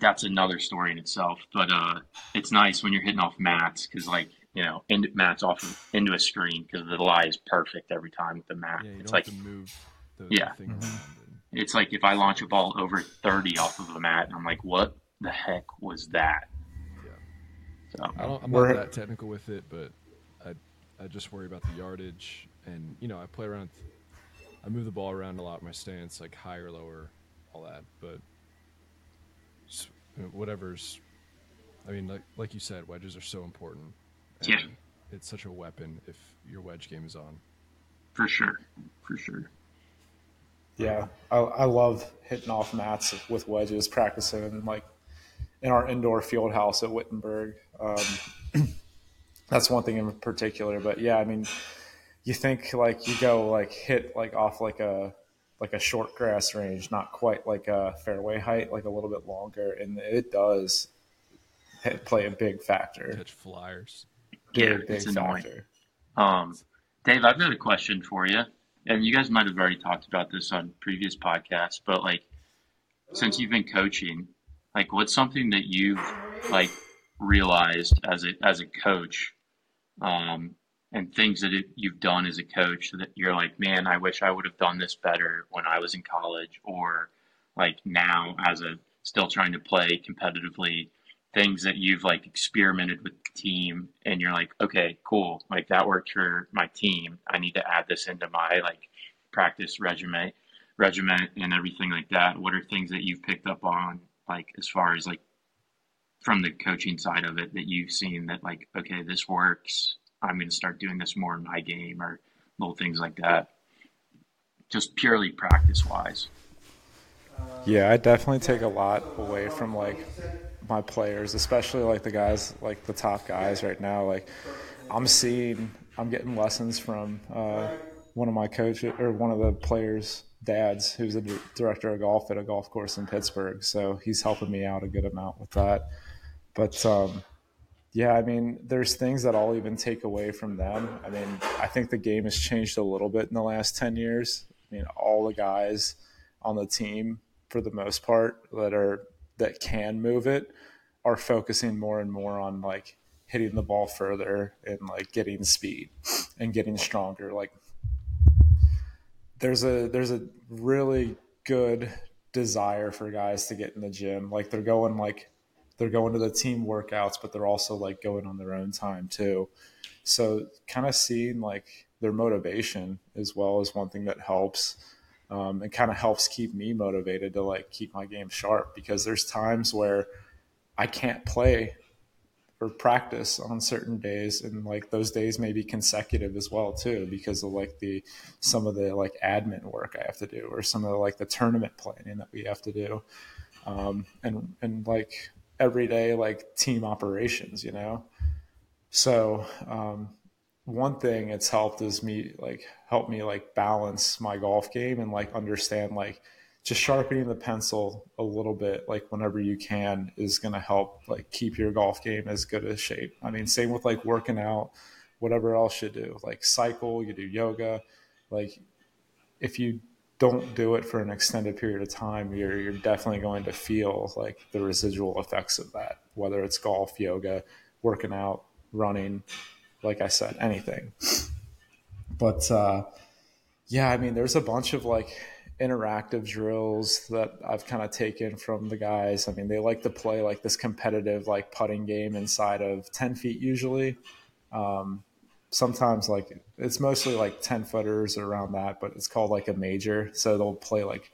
that's another story in itself. But uh, it's nice when you're hitting off mats because, like, you know, into, mats off of, into a screen because the lie is perfect every time with the mat. yeah, you it's don't like have to move the Yeah. thing mm-hmm. it's like if I launch a ball over 30 off of a mat, and I'm like, what the heck was that? Yeah. So I don't, I'm not that technical with it, but I I just worry about the yardage, and you know I play around. I move the ball around a lot, my stance like higher, lower, all that, but s- you know, whatever's. I mean, like like you said, wedges are so important. And Yeah. It's such a weapon if your wedge game is on. for sure, for sure. Yeah, I, I love hitting off mats with wedges, practicing like in our indoor field house at Wittenberg. Um, <clears throat> that's one thing in particular. But yeah, I mean, you think like you go like hit like off like a like a short grass range, not quite like a fairway height, like a little bit longer, and it does hit, play a big factor. Catch flyers. Yeah, it's annoying. Um, Dave, I've got a question for you, and you guys might have already talked about this on previous podcasts, but like, since you've been coaching, like, what's something that you've like realized as a as a coach, um, and things that it, you've done as a coach that you're like, man, I wish I would have done this better when I was in college, or like now as a still trying to play competitively things that you've like experimented with the team and you're like okay cool. Like that worked for my team. I need to add this into my like practice regimen regiment and everything like that. What are things that you've picked up on like as far as like from the coaching side of it that you've seen that like okay this works. I'm going to start doing this more in my game or little things like that? Just purely practice wise Yeah, I definitely take a lot away from like my players, especially like the guys, like the top guys right now. Like I'm seeing, I'm getting lessons from uh, one of my coaches or one of the players' dads, who's a director of golf at a golf course in Pittsburgh. So he's helping me out a good amount with that. But um, yeah, I mean, there's things that I'll even take away from them. I mean, I think the game has changed a little bit in the last 10 years. I mean, all the guys on the team, for the most part, that are that can move it, are focusing more and more on like hitting the ball further and like getting speed and getting stronger. Like there's a there's a really good desire for guys to get in the gym. Like they're going like they're going to the team workouts, but they're also like going on their own time too. So kind of seeing like their motivation as well is one thing that helps. Um, and kind of helps keep me motivated to like keep my game sharp because there's times where I can't play or practice on certain days and like those days may be consecutive as well too because of like the some of the like admin work i have to do or some of the like the tournament planning that we have to do. Um, and and like everyday like team operations you know? So um, one thing it's helped is me like help me like balance my golf game and like understand like just sharpening the pencil a little bit like whenever you can is going to help like keep your golf game as good a shape. I mean same with like working out whatever else you do like cycle you do yoga like if you don't do it for an extended period of time you're you're definitely going to feel like the residual effects of that whether it's golf yoga working out running like i said anything but uh yeah i mean there's a bunch of like interactive drills that I've kind of taken from the guys. I mean, they like to play like this competitive like putting game inside of 10 feet usually. Um, sometimes like it's mostly like 10 footers around that, but it's called like a major. So they'll play like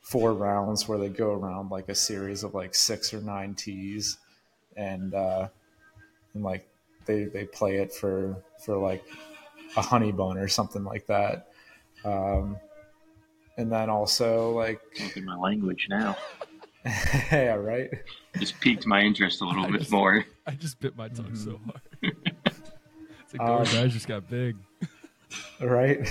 four rounds where they go around like a series of like six or nine tees and, uh, and like they, they play it for, for like a honey bun or something like that. Um, and then also like in my language now. <laughs> yeah, right. Just piqued my interest a little I bit just- more. I just bit my tongue so Mm-hmm. hard. <laughs> it's like Um, Dark Eyes just got big. Right.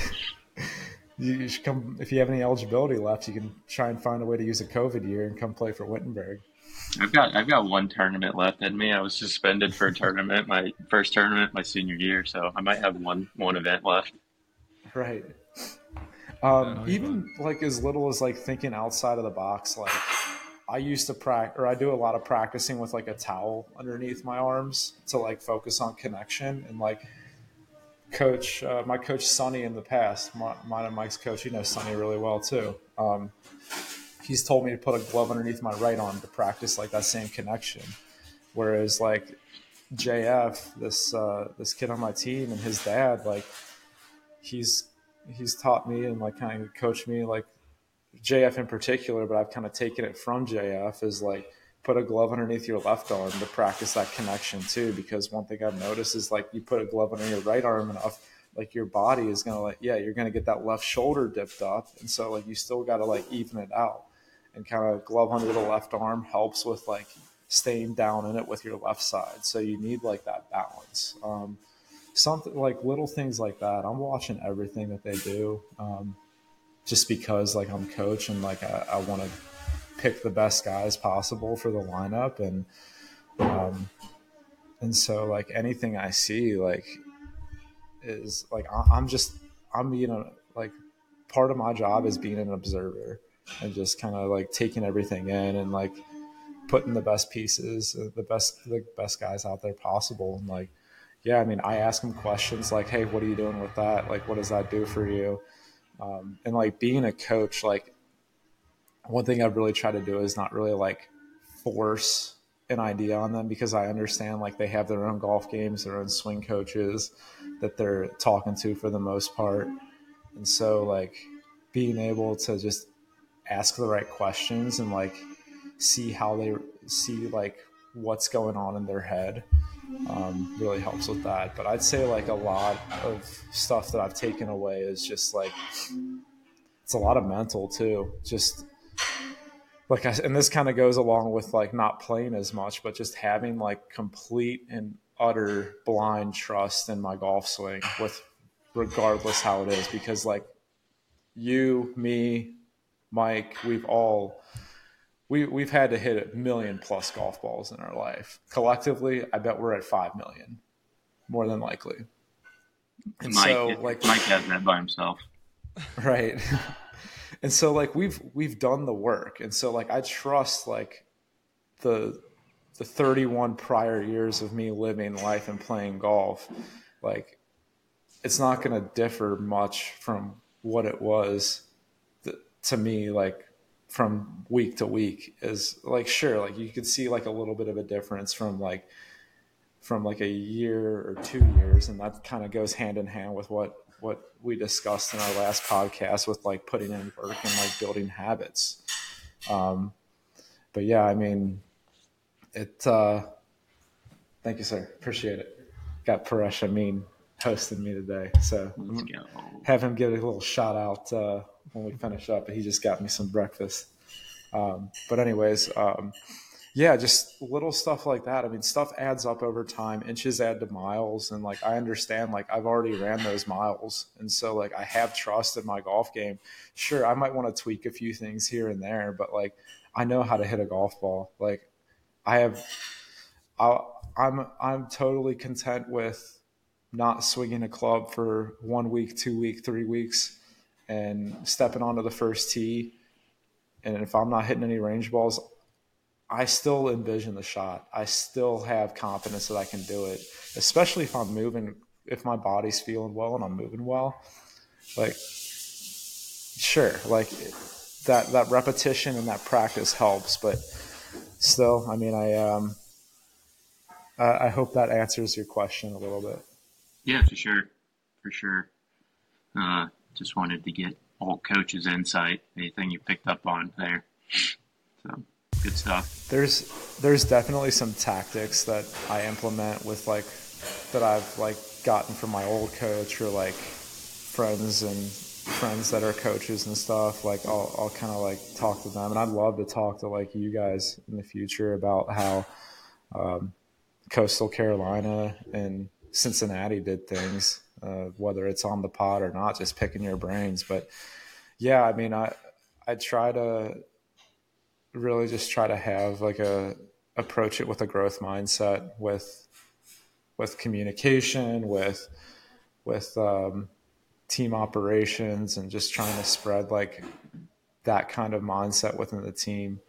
You, you should come if you have any eligibility left. You can try and find a way to use a COVID year and come play for Wittenberg. I've got I've got one tournament left in me. I was suspended for a tournament, my first tournament my senior year, so I might have one one event left. Right. Um, you're even like as little as like thinking outside of the box. Like I used to practice, or I do a lot of practicing with like a towel underneath my arms to like focus on connection and like coach uh, my coach Sonny in the past, my, mine and Mike's coach. You know Sonny really well too. Um, he's told me to put a glove underneath my right arm to practice like that same connection. Whereas like JF, this uh, this kid on my team and his dad, like he's he's taught me and like kind of coached me like JF in particular, but I've kind of taken it from JF is like put a glove underneath your left arm to practice that connection too. Because one thing I've noticed is like you put a glove under your right arm enough, like your body is gonna like yeah, you're gonna get that left shoulder dipped up, and so like you still got to like even it out, and kind of glove under the left arm helps with like staying down in it with your left side. So you need like that balance. Um, something like little things like that. I'm watching everything that they do, um, just because like I'm coach and like I, I want to pick the best guys possible for the lineup and um, and so like anything I see like is like I, I'm just I'm being a like part of my job is being an observer and just kind of like taking everything in and like putting the best pieces, uh, the best the best guys out there possible and like yeah, I mean, I ask them questions like, "Hey, what are you doing with that? Like, what does that do for you?" Um, and like being a coach, like one thing I've really tried to do is not really like force an idea on them because I understand like they have their own golf games, their own swing coaches that they're talking to for the most part, and so like being able to just ask the right questions and like see how they see like what's going on in their head um, really helps with that. But I'd say like a lot of stuff that I've taken away is just like it's a lot of mental too. Just like I, and this kind of goes along with like not playing as much, but just having like complete and utter blind trust in my golf swing with regardless how it is because like you, me, Mike, we've all we we've had to hit a million plus golf balls in our life. Collectively, I bet we're at five million, more than likely. And Mike, so, like, Mike has that by himself. <laughs> right, and so like we've we've done the work, and so like I trust like the the 31 prior years of me living life and playing golf, like it's not going to differ much from what it was to me like from week to week is like sure like you could see like a little bit of a difference from like from like a year or two years and that kind of goes hand in hand with what what we discussed in our last podcast with like putting in work and like building habits um but yeah i mean it uh Thank you, sir. Appreciate it. Got Paresh Amin hosting me today, so Let's go. have him get a little shout out uh, when we finish up. He just got me some breakfast. Um, but anyways, um, yeah, just little stuff like that. I mean, stuff adds up over time. Inches add to miles, and like I understand, like I've already ran those miles, and so like I have trust in my golf game. Sure, I might want to tweak a few things here and there, but like I know how to hit a golf ball. Like I have, i I'm I'm totally content with not swinging a club for one week, two week, three weeks, and stepping onto the first tee. And if I'm not hitting any range balls, I still envision the shot. I still have confidence that I can do it, especially if I'm moving, if my body's feeling well and I'm moving well. Like, sure, like that that repetition and that practice helps, but still, I mean, I um, I, I hope that answers your question a little bit. Yeah, for sure, for sure. Uh, just wanted to get all coach's insight. Anything you picked up on there? So good stuff. There's there's definitely some tactics that I implement with like that I've like gotten from my old coach or like friends and friends that are coaches and stuff. Like I'll I'll kind of like talk to them, and I'd love to talk to like you guys in the future about how um, Coastal Carolina and Cincinnati did things, uh, whether it's on the pod or not, just picking your brains. But yeah, I mean, I I try to really just try to have like a approach it with a growth mindset, with with communication, with with um, team operations, and just trying to spread like that kind of mindset within the team.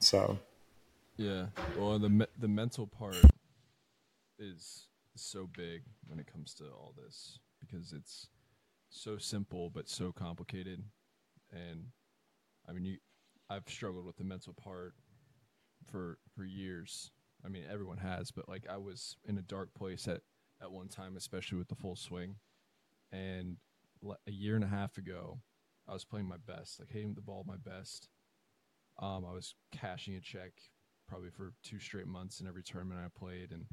So Yeah. Well, the the mental part is so big when it comes to all this because it's so simple but so complicated. And I mean, you, I've struggled with the mental part for for years. I mean, everyone has, but like I was in a dark place at at one time, especially with the full swing. And a year and a half ago, I was playing my best, like hitting the ball my best. Um, I was cashing a check probably for two straight months in every tournament I played, and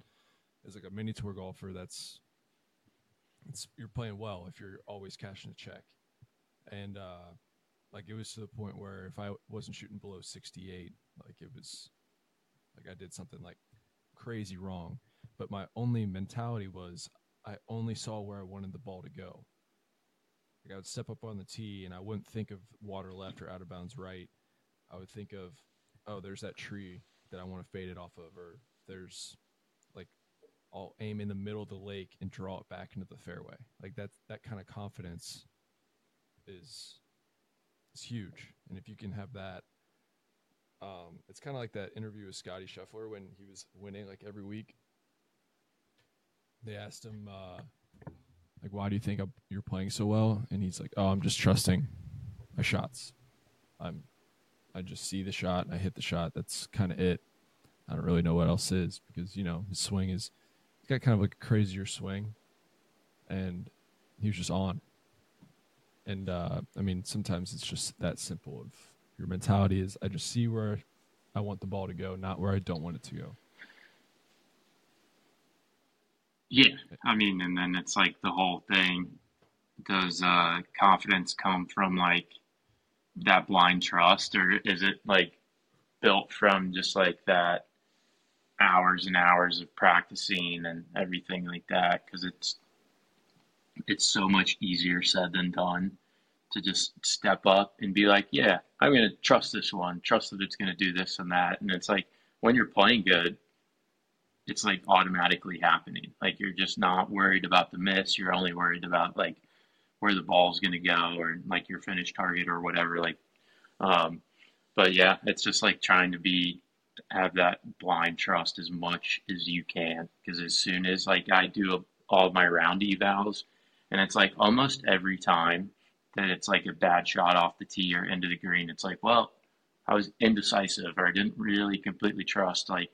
as like a mini tour golfer, that's it's you're playing well if you're always cashing a check, and uh, like it was to the point where if I wasn't shooting below 68, like it was like I did something like crazy wrong. But my only mentality was I only saw where I wanted the ball to go. Like I would step up on the tee and I wouldn't think of water left or out of bounds right. I would think of, oh, there's that tree that I want to fade it off of, or there's I'll aim in the middle of the lake and draw it back into the fairway. Like that that kind of confidence is is huge. And if you can have that, um, it's kind of like that interview with Scottie Scheffler when he was winning like every week. They asked him, uh, like, why do you think you're playing so well? And he's like, oh, I'm just trusting my shots. I'm, I just see the shot, I hit the shot. That's kind of it. I don't really know what else is because you know his swing is, got kind of like a crazier swing, and he was just on. And uh, I mean, sometimes it's just that simple. Of your mentality is, I just see where I want the ball to go, not where I don't want it to go. Yeah, I mean, and then it's like the whole thing. Does uh, confidence come from like that blind trust, or is it like built from just like that hours and hours of practicing and everything like that? Because it's it's so much easier said than done to just step up and be like, yeah, I'm going to trust this one, trust that it's going to do this and that. And it's like when you're playing good, it's like automatically happening. Like you're just not worried about the miss. You're only worried about like where the ball's going to go or like your finished target or whatever. Like, um, but yeah, it's just like trying to be have that blind trust as much as you can because as soon as like I do all my round evals and it's like almost every time that it's like a bad shot off the tee or into the green, it's like, well, I was indecisive or I didn't really completely trust like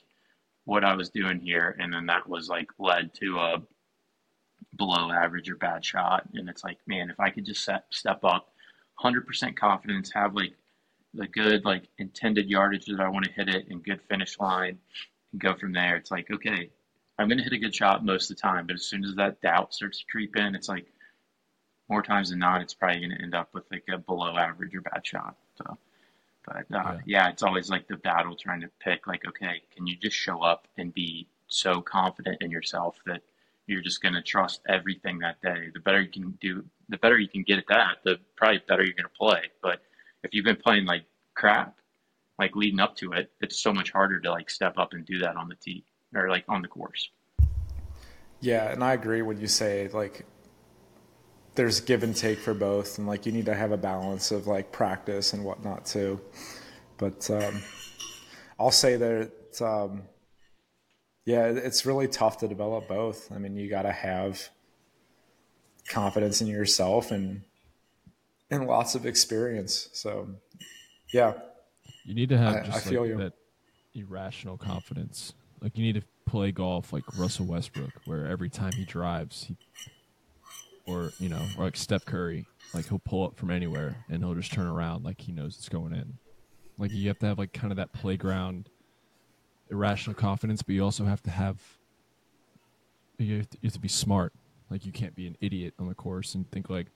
what I was doing here, and then that was like led to a below average or bad shot. And it's like, man, if I could just set, step up, hundred percent confidence, have like the good like intended yardage that I want to hit it and good finish line, and go from there. It's like, okay, I'm going to hit a good shot most of the time, but as soon as that doubt starts to creep in, it's like more times than not, it's probably going to end up with like a below average or bad shot. So, but uh, yeah. yeah, it's always like the battle trying to pick, like, okay, can you just show up and be so confident in yourself that you're just going to trust everything that day. The better you can do, the better you can get at that, the probably better you're going to play. But if you've been playing like crap, like leading up to it, it's so much harder to like step up and do that on the tee or like on the course. Yeah, and I agree when you say like there's give and take for both, and like you need to have a balance of like practice and whatnot too. But um, I'll say that um, yeah, it's really tough to develop both. I mean, you got to have confidence in yourself and and lots of experience. So, yeah, you need to have I, just I like that irrational confidence. Like you need to play golf like Russell Westbrook, where every time he drives, he, or you know, or like Steph Curry, like he'll pull up from anywhere and he'll just turn around like he knows it's going in. Like you have to have like kind of that playground irrational confidence, but you also have to have you have to, you have to be smart. Like you can't be an idiot on the course and think like,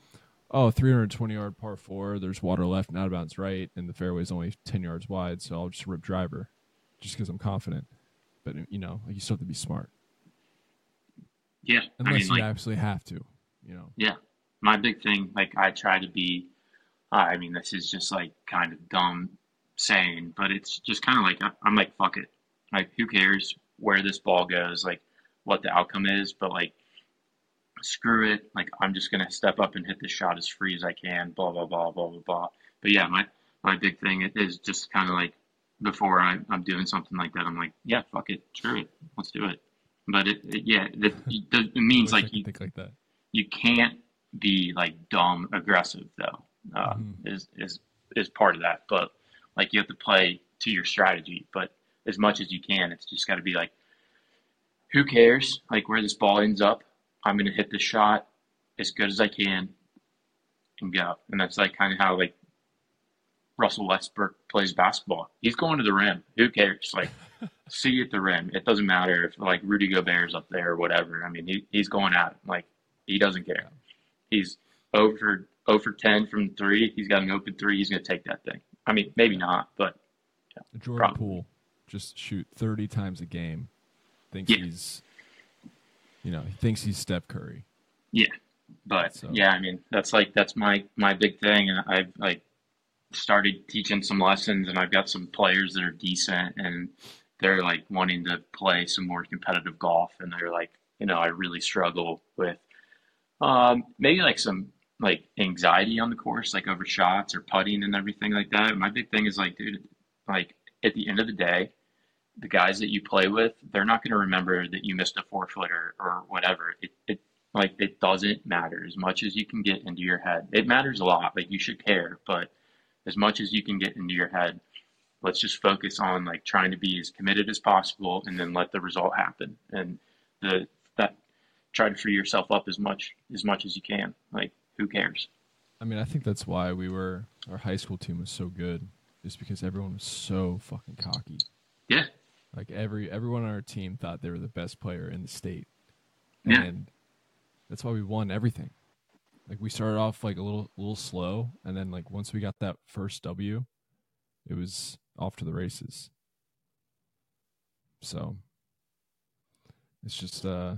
oh, 320 yard par four, there's water left and out of bounds right, and the fairway is only 10 yards wide, so I'll just rip driver, just because I'm confident. But you know, like you still have to be smart. Yeah, unless I mean, you like, absolutely have to, you know. Yeah, my big thing, like I try to be. Uh, I mean, this is just like kind of dumb saying, but it's just kind of like I'm like fuck it. Like, who cares where this ball goes, like what the outcome is, but like, screw it. Like, I'm just gonna step up and hit the shot as free as I can. Blah blah blah blah blah blah. But yeah, my my big thing is just kind of like before I, I'm doing something like that, I'm like, yeah, fuck it, screw it, let's do it. But it, it yeah, it, it means like you think like that. You can't be like dumb aggressive though. Uh, mm-hmm. Is is is part of that, but like you have to play to your strategy. But as much as you can. It's just got to be like, who cares? Like where this ball ends up, I'm gonna hit the shot as good as I can and go. And that's like kind of how like Russell Westbrook plays basketball. He's going to the rim. Who cares? Like, <laughs> see you at the rim. It doesn't matter if like Rudy Gobert's up there or whatever. I mean, he, he's going at it. Like, he doesn't care. He's over over ten from three. He's got an open three. He's gonna take that thing. I mean, maybe not, but yeah, Jordan probably. Poole just shoot 30 times a game. Thinks yeah. he's, you know, he thinks he's Steph Curry. Yeah. But so. yeah, I mean, that's like, that's my, my big thing. And I've like started teaching some lessons and I've got some players that are decent and they're like wanting to play some more competitive golf. And they're like, you know, I really struggle with, um, maybe like some like anxiety on the course, like over shots or putting and everything like that. My big thing is like, dude, like at the end of the day, the guys that you play with, they're not going to remember that you missed a four footer or whatever. It, it like it doesn't matter as much as you can get into your head. It matters a lot. Like you should care, but as much as you can get into your head, let's just focus on like trying to be as committed as possible, and then let the result happen. And the that try to free yourself up as much as much as you can. Like who cares? I mean, I think that's why we were our high school team was so good, is because everyone was so fucking cocky. Yeah. Like every everyone on our team thought they were the best player in the state. Yeah. And that's why we won everything. Like we started off like a little little slow and then like once we got that first W, it was off to the races. So it's just uh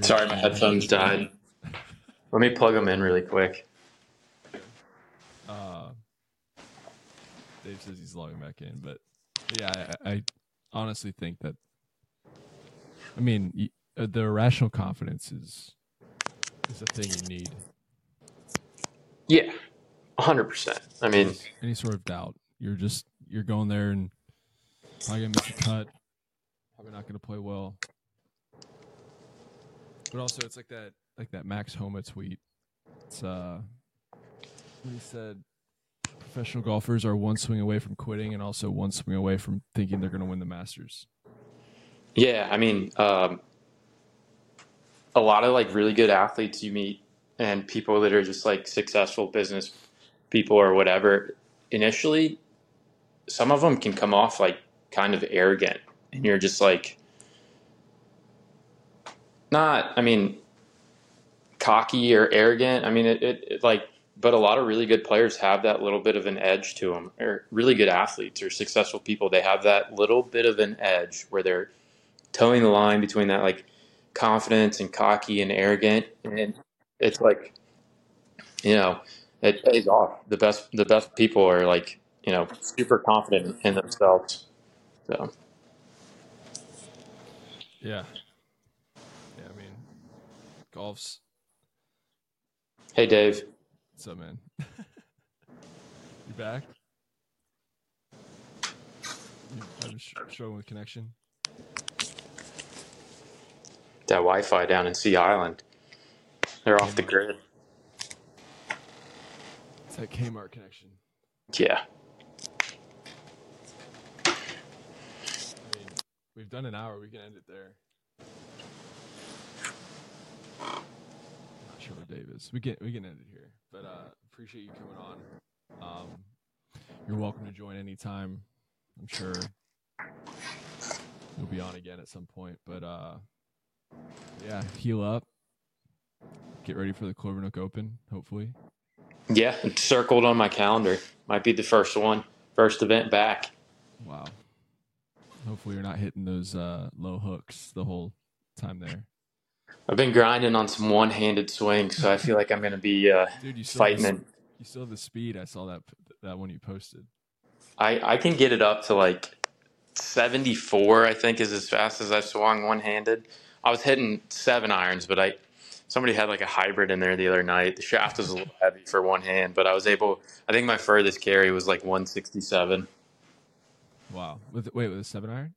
Sorry, my headphones died. <laughs> Let me plug them in really quick. Dave says he's logging back in, but yeah, I, I honestly think that. I mean, uh, the irrational confidence is is a thing you need. Yeah, hundred percent. I mean, any sort of doubt, you're just you're going there and probably gonna miss a cut, probably not gonna play well. But also, it's like that like that Max Homa tweet. It's uh, he said professional golfers are one swing away from quitting and also one swing away from thinking they're going to win the Masters. Yeah, I mean, um, a lot of like really good athletes you meet and people that are just like successful business people or whatever. Initially, some of them can come off like kind of arrogant, and you're just like, not. I mean, cocky or arrogant. I mean, it, it, it like, but a lot of really good players have that little bit of an edge to them, or really good athletes or successful people. They have that little bit of an edge where they're toeing the line between that like confidence and cocky and arrogant, mm-hmm. and it's like, you know, it pays off. The best, the best people are like, you know, super confident in themselves. So Yeah. Yeah, I mean, golf's hey, Dave. What's up, man? you back? You, I'm sh- struggling with connection. That Wi-Fi down in Sea Island, they're off the grid. It's that Kmart connection. Yeah. I mean, we've done an hour. We can end it there. Not sure where Dave is. We can we can end it here. But uh, appreciate you coming on. Um, you're welcome to join anytime. I'm sure you'll be on again at some point. But uh, yeah, heal up. Get ready for the Clovernook Open. Hopefully. Yeah, it's circled on my calendar. Might be the first one, first event back. Wow. Hopefully you're not hitting those uh, low hooks the whole time there. I've been grinding on some one-handed swings, so I feel like I'm going to be uh, Dude, you still have fighting the, it. you still have the speed. I saw that that one you posted. I, I can get it up to like 74, I think, is as fast as I've swung one-handed. I was hitting seven irons, but I somebody had like a hybrid in there the other night. The shaft was a little heavy for one hand, but I was able. I think my furthest carry was like 167 Wow. With wait, with a seven iron?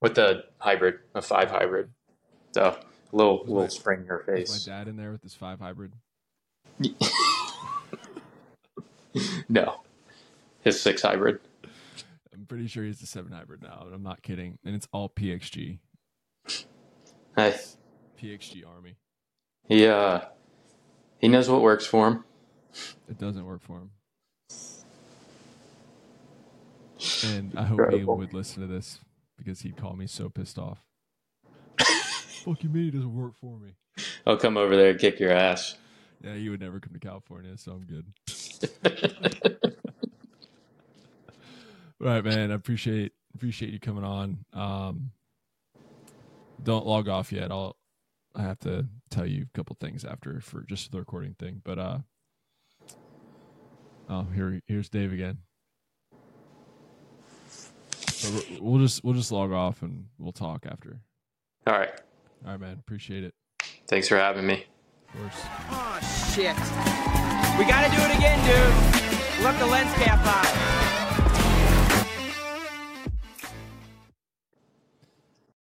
with the hybrid, a five hybrid. So little little my- spring in your Was face. my dad in there with his five hybrid? <laughs> No, his six hybrid. I'm pretty sure he's the seven hybrid now. and I'm not kidding. And it's all PXG. Hey, PXG Army. he uh he knows what works for him. It doesn't work for him. <laughs> And I hope he would listen to this because he'd call me so pissed off. Fuck you mean it doesn't work for me? I'll come over there and kick your ass. Yeah, you would never come to California, so I'm good. <laughs> All right, man. I appreciate appreciate you coming on. Um, don't log off yet. I'll I have to tell you a couple things after for just the recording thing. But uh, oh, here here's Dave again. So we'll just we'll just log off and we'll talk after. All right. All right, man. Appreciate it. Thanks for having me. Of course. Oh, shit. We gotta do it again, dude. Left the lens cap on.